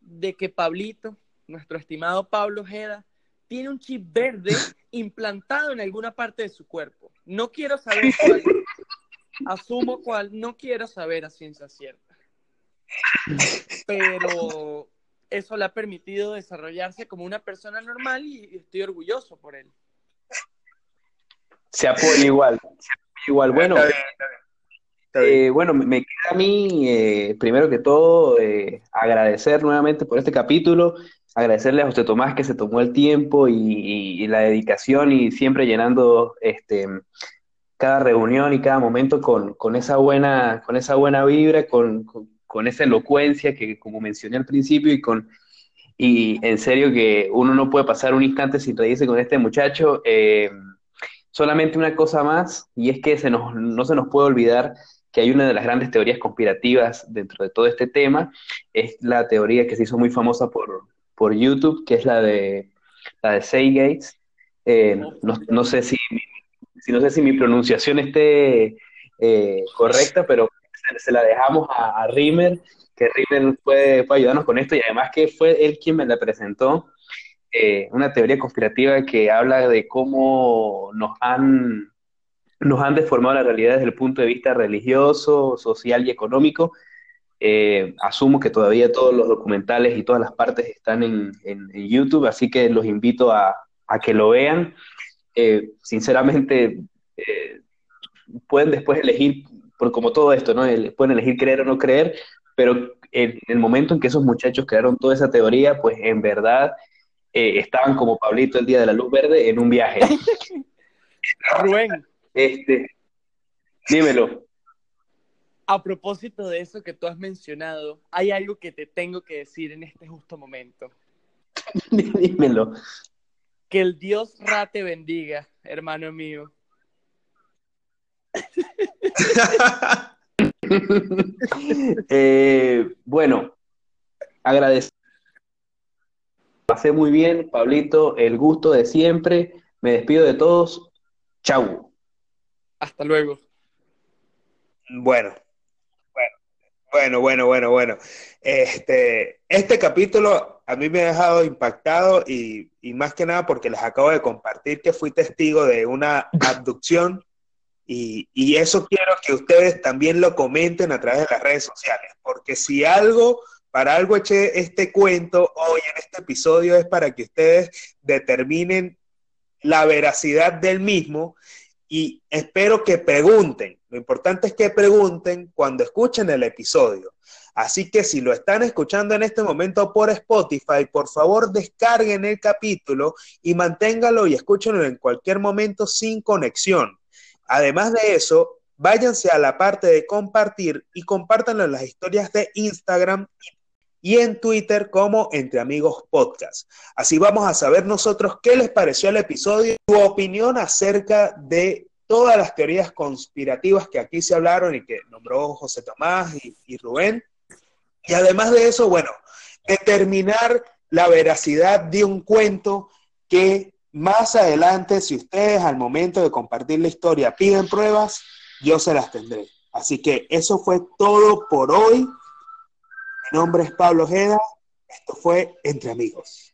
de que Pablito, nuestro estimado Pablo Ojeda, tiene un chip verde implantado en alguna parte de su cuerpo. No quiero saber cuál. Asumo cuál. No quiero saber a ciencia cierta. Pero eso le ha permitido desarrollarse como una persona normal y estoy orgulloso por él. Se apoya igual. igual. Bueno, eh, bueno, me queda a mí, eh, primero que todo, eh, agradecer nuevamente por este capítulo agradecerle a José Tomás que se tomó el tiempo y, la dedicación y siempre llenando este, cada reunión y cada momento con, esa, buena, con esa buena vibra, con, esa elocuencia que como mencioné al principio y con y en serio que uno no puede pasar un instante sin reírse con este muchacho. Eh, solamente una cosa más, y es que se nos, no se nos puede olvidar que hay una de las grandes teorías conspirativas dentro de todo este tema, es la teoría que se hizo muy famosa por, por YouTube, que es la de, la de Saygates. Eh, no, sé si, si, no sé si mi pronunciación esté eh, correcta, pero se, la dejamos a, a Rimmer, que Rimmer puede, puede, ayudarnos con esto, y además que fue él quien me la presentó, eh, una teoría conspirativa que habla de cómo nos han nos han deformado la realidad desde el punto de vista religioso, social y económico. Eh, asumo que todavía todos los documentales y todas las partes están en, YouTube, así que los invito a, que lo vean. Eh, sinceramente, eh, pueden después elegir, por como todo esto, ¿no? pueden elegir creer o no creer, pero en el momento en que esos muchachos crearon toda esa teoría, pues en verdad estaban como Pablito el día de la luz verde en un viaje. Rubén, este, dímelo. A propósito de eso que tú has mencionado, hay algo que te tengo que decir en este justo momento. dímelo. Que el Dios Ra te bendiga, hermano mío. Eh, bueno, agradezco. Pasé muy bien, Pablito, el gusto de siempre. Me despido de todos. Chau. Hasta luego. Bueno, bueno, bueno, bueno, bueno. Este, este capítulo a mí me ha dejado impactado y, más que nada porque les acabo de compartir que fui testigo de una abducción y, y, eso quiero que ustedes también lo comenten a través de las redes sociales, porque si algo, para algo eché este cuento hoy en este episodio es para que ustedes determinen la veracidad del mismo y espero que pregunten. Lo importante es que pregunten cuando escuchen el episodio. Así que si lo están escuchando en este momento por Spotify, por favor descarguen el capítulo y manténgalo y escúchenlo en cualquier momento sin conexión. Además de eso, váyanse a la parte de compartir y compártanlo en las historias de Instagram y en Twitter como Entre Amigos Podcast. Así vamos a saber nosotros qué les pareció el episodio, su opinión acerca de todas las teorías conspirativas que aquí se hablaron y que nombró José Tomás y, Rubén. Y además de eso, bueno, determinar la veracidad de un cuento que más adelante, si ustedes al momento de compartir la historia piden pruebas, yo se las tendré. Así que eso fue todo por hoy. Mi nombre es Pablo Ojeda. Esto fue Entre Amigos.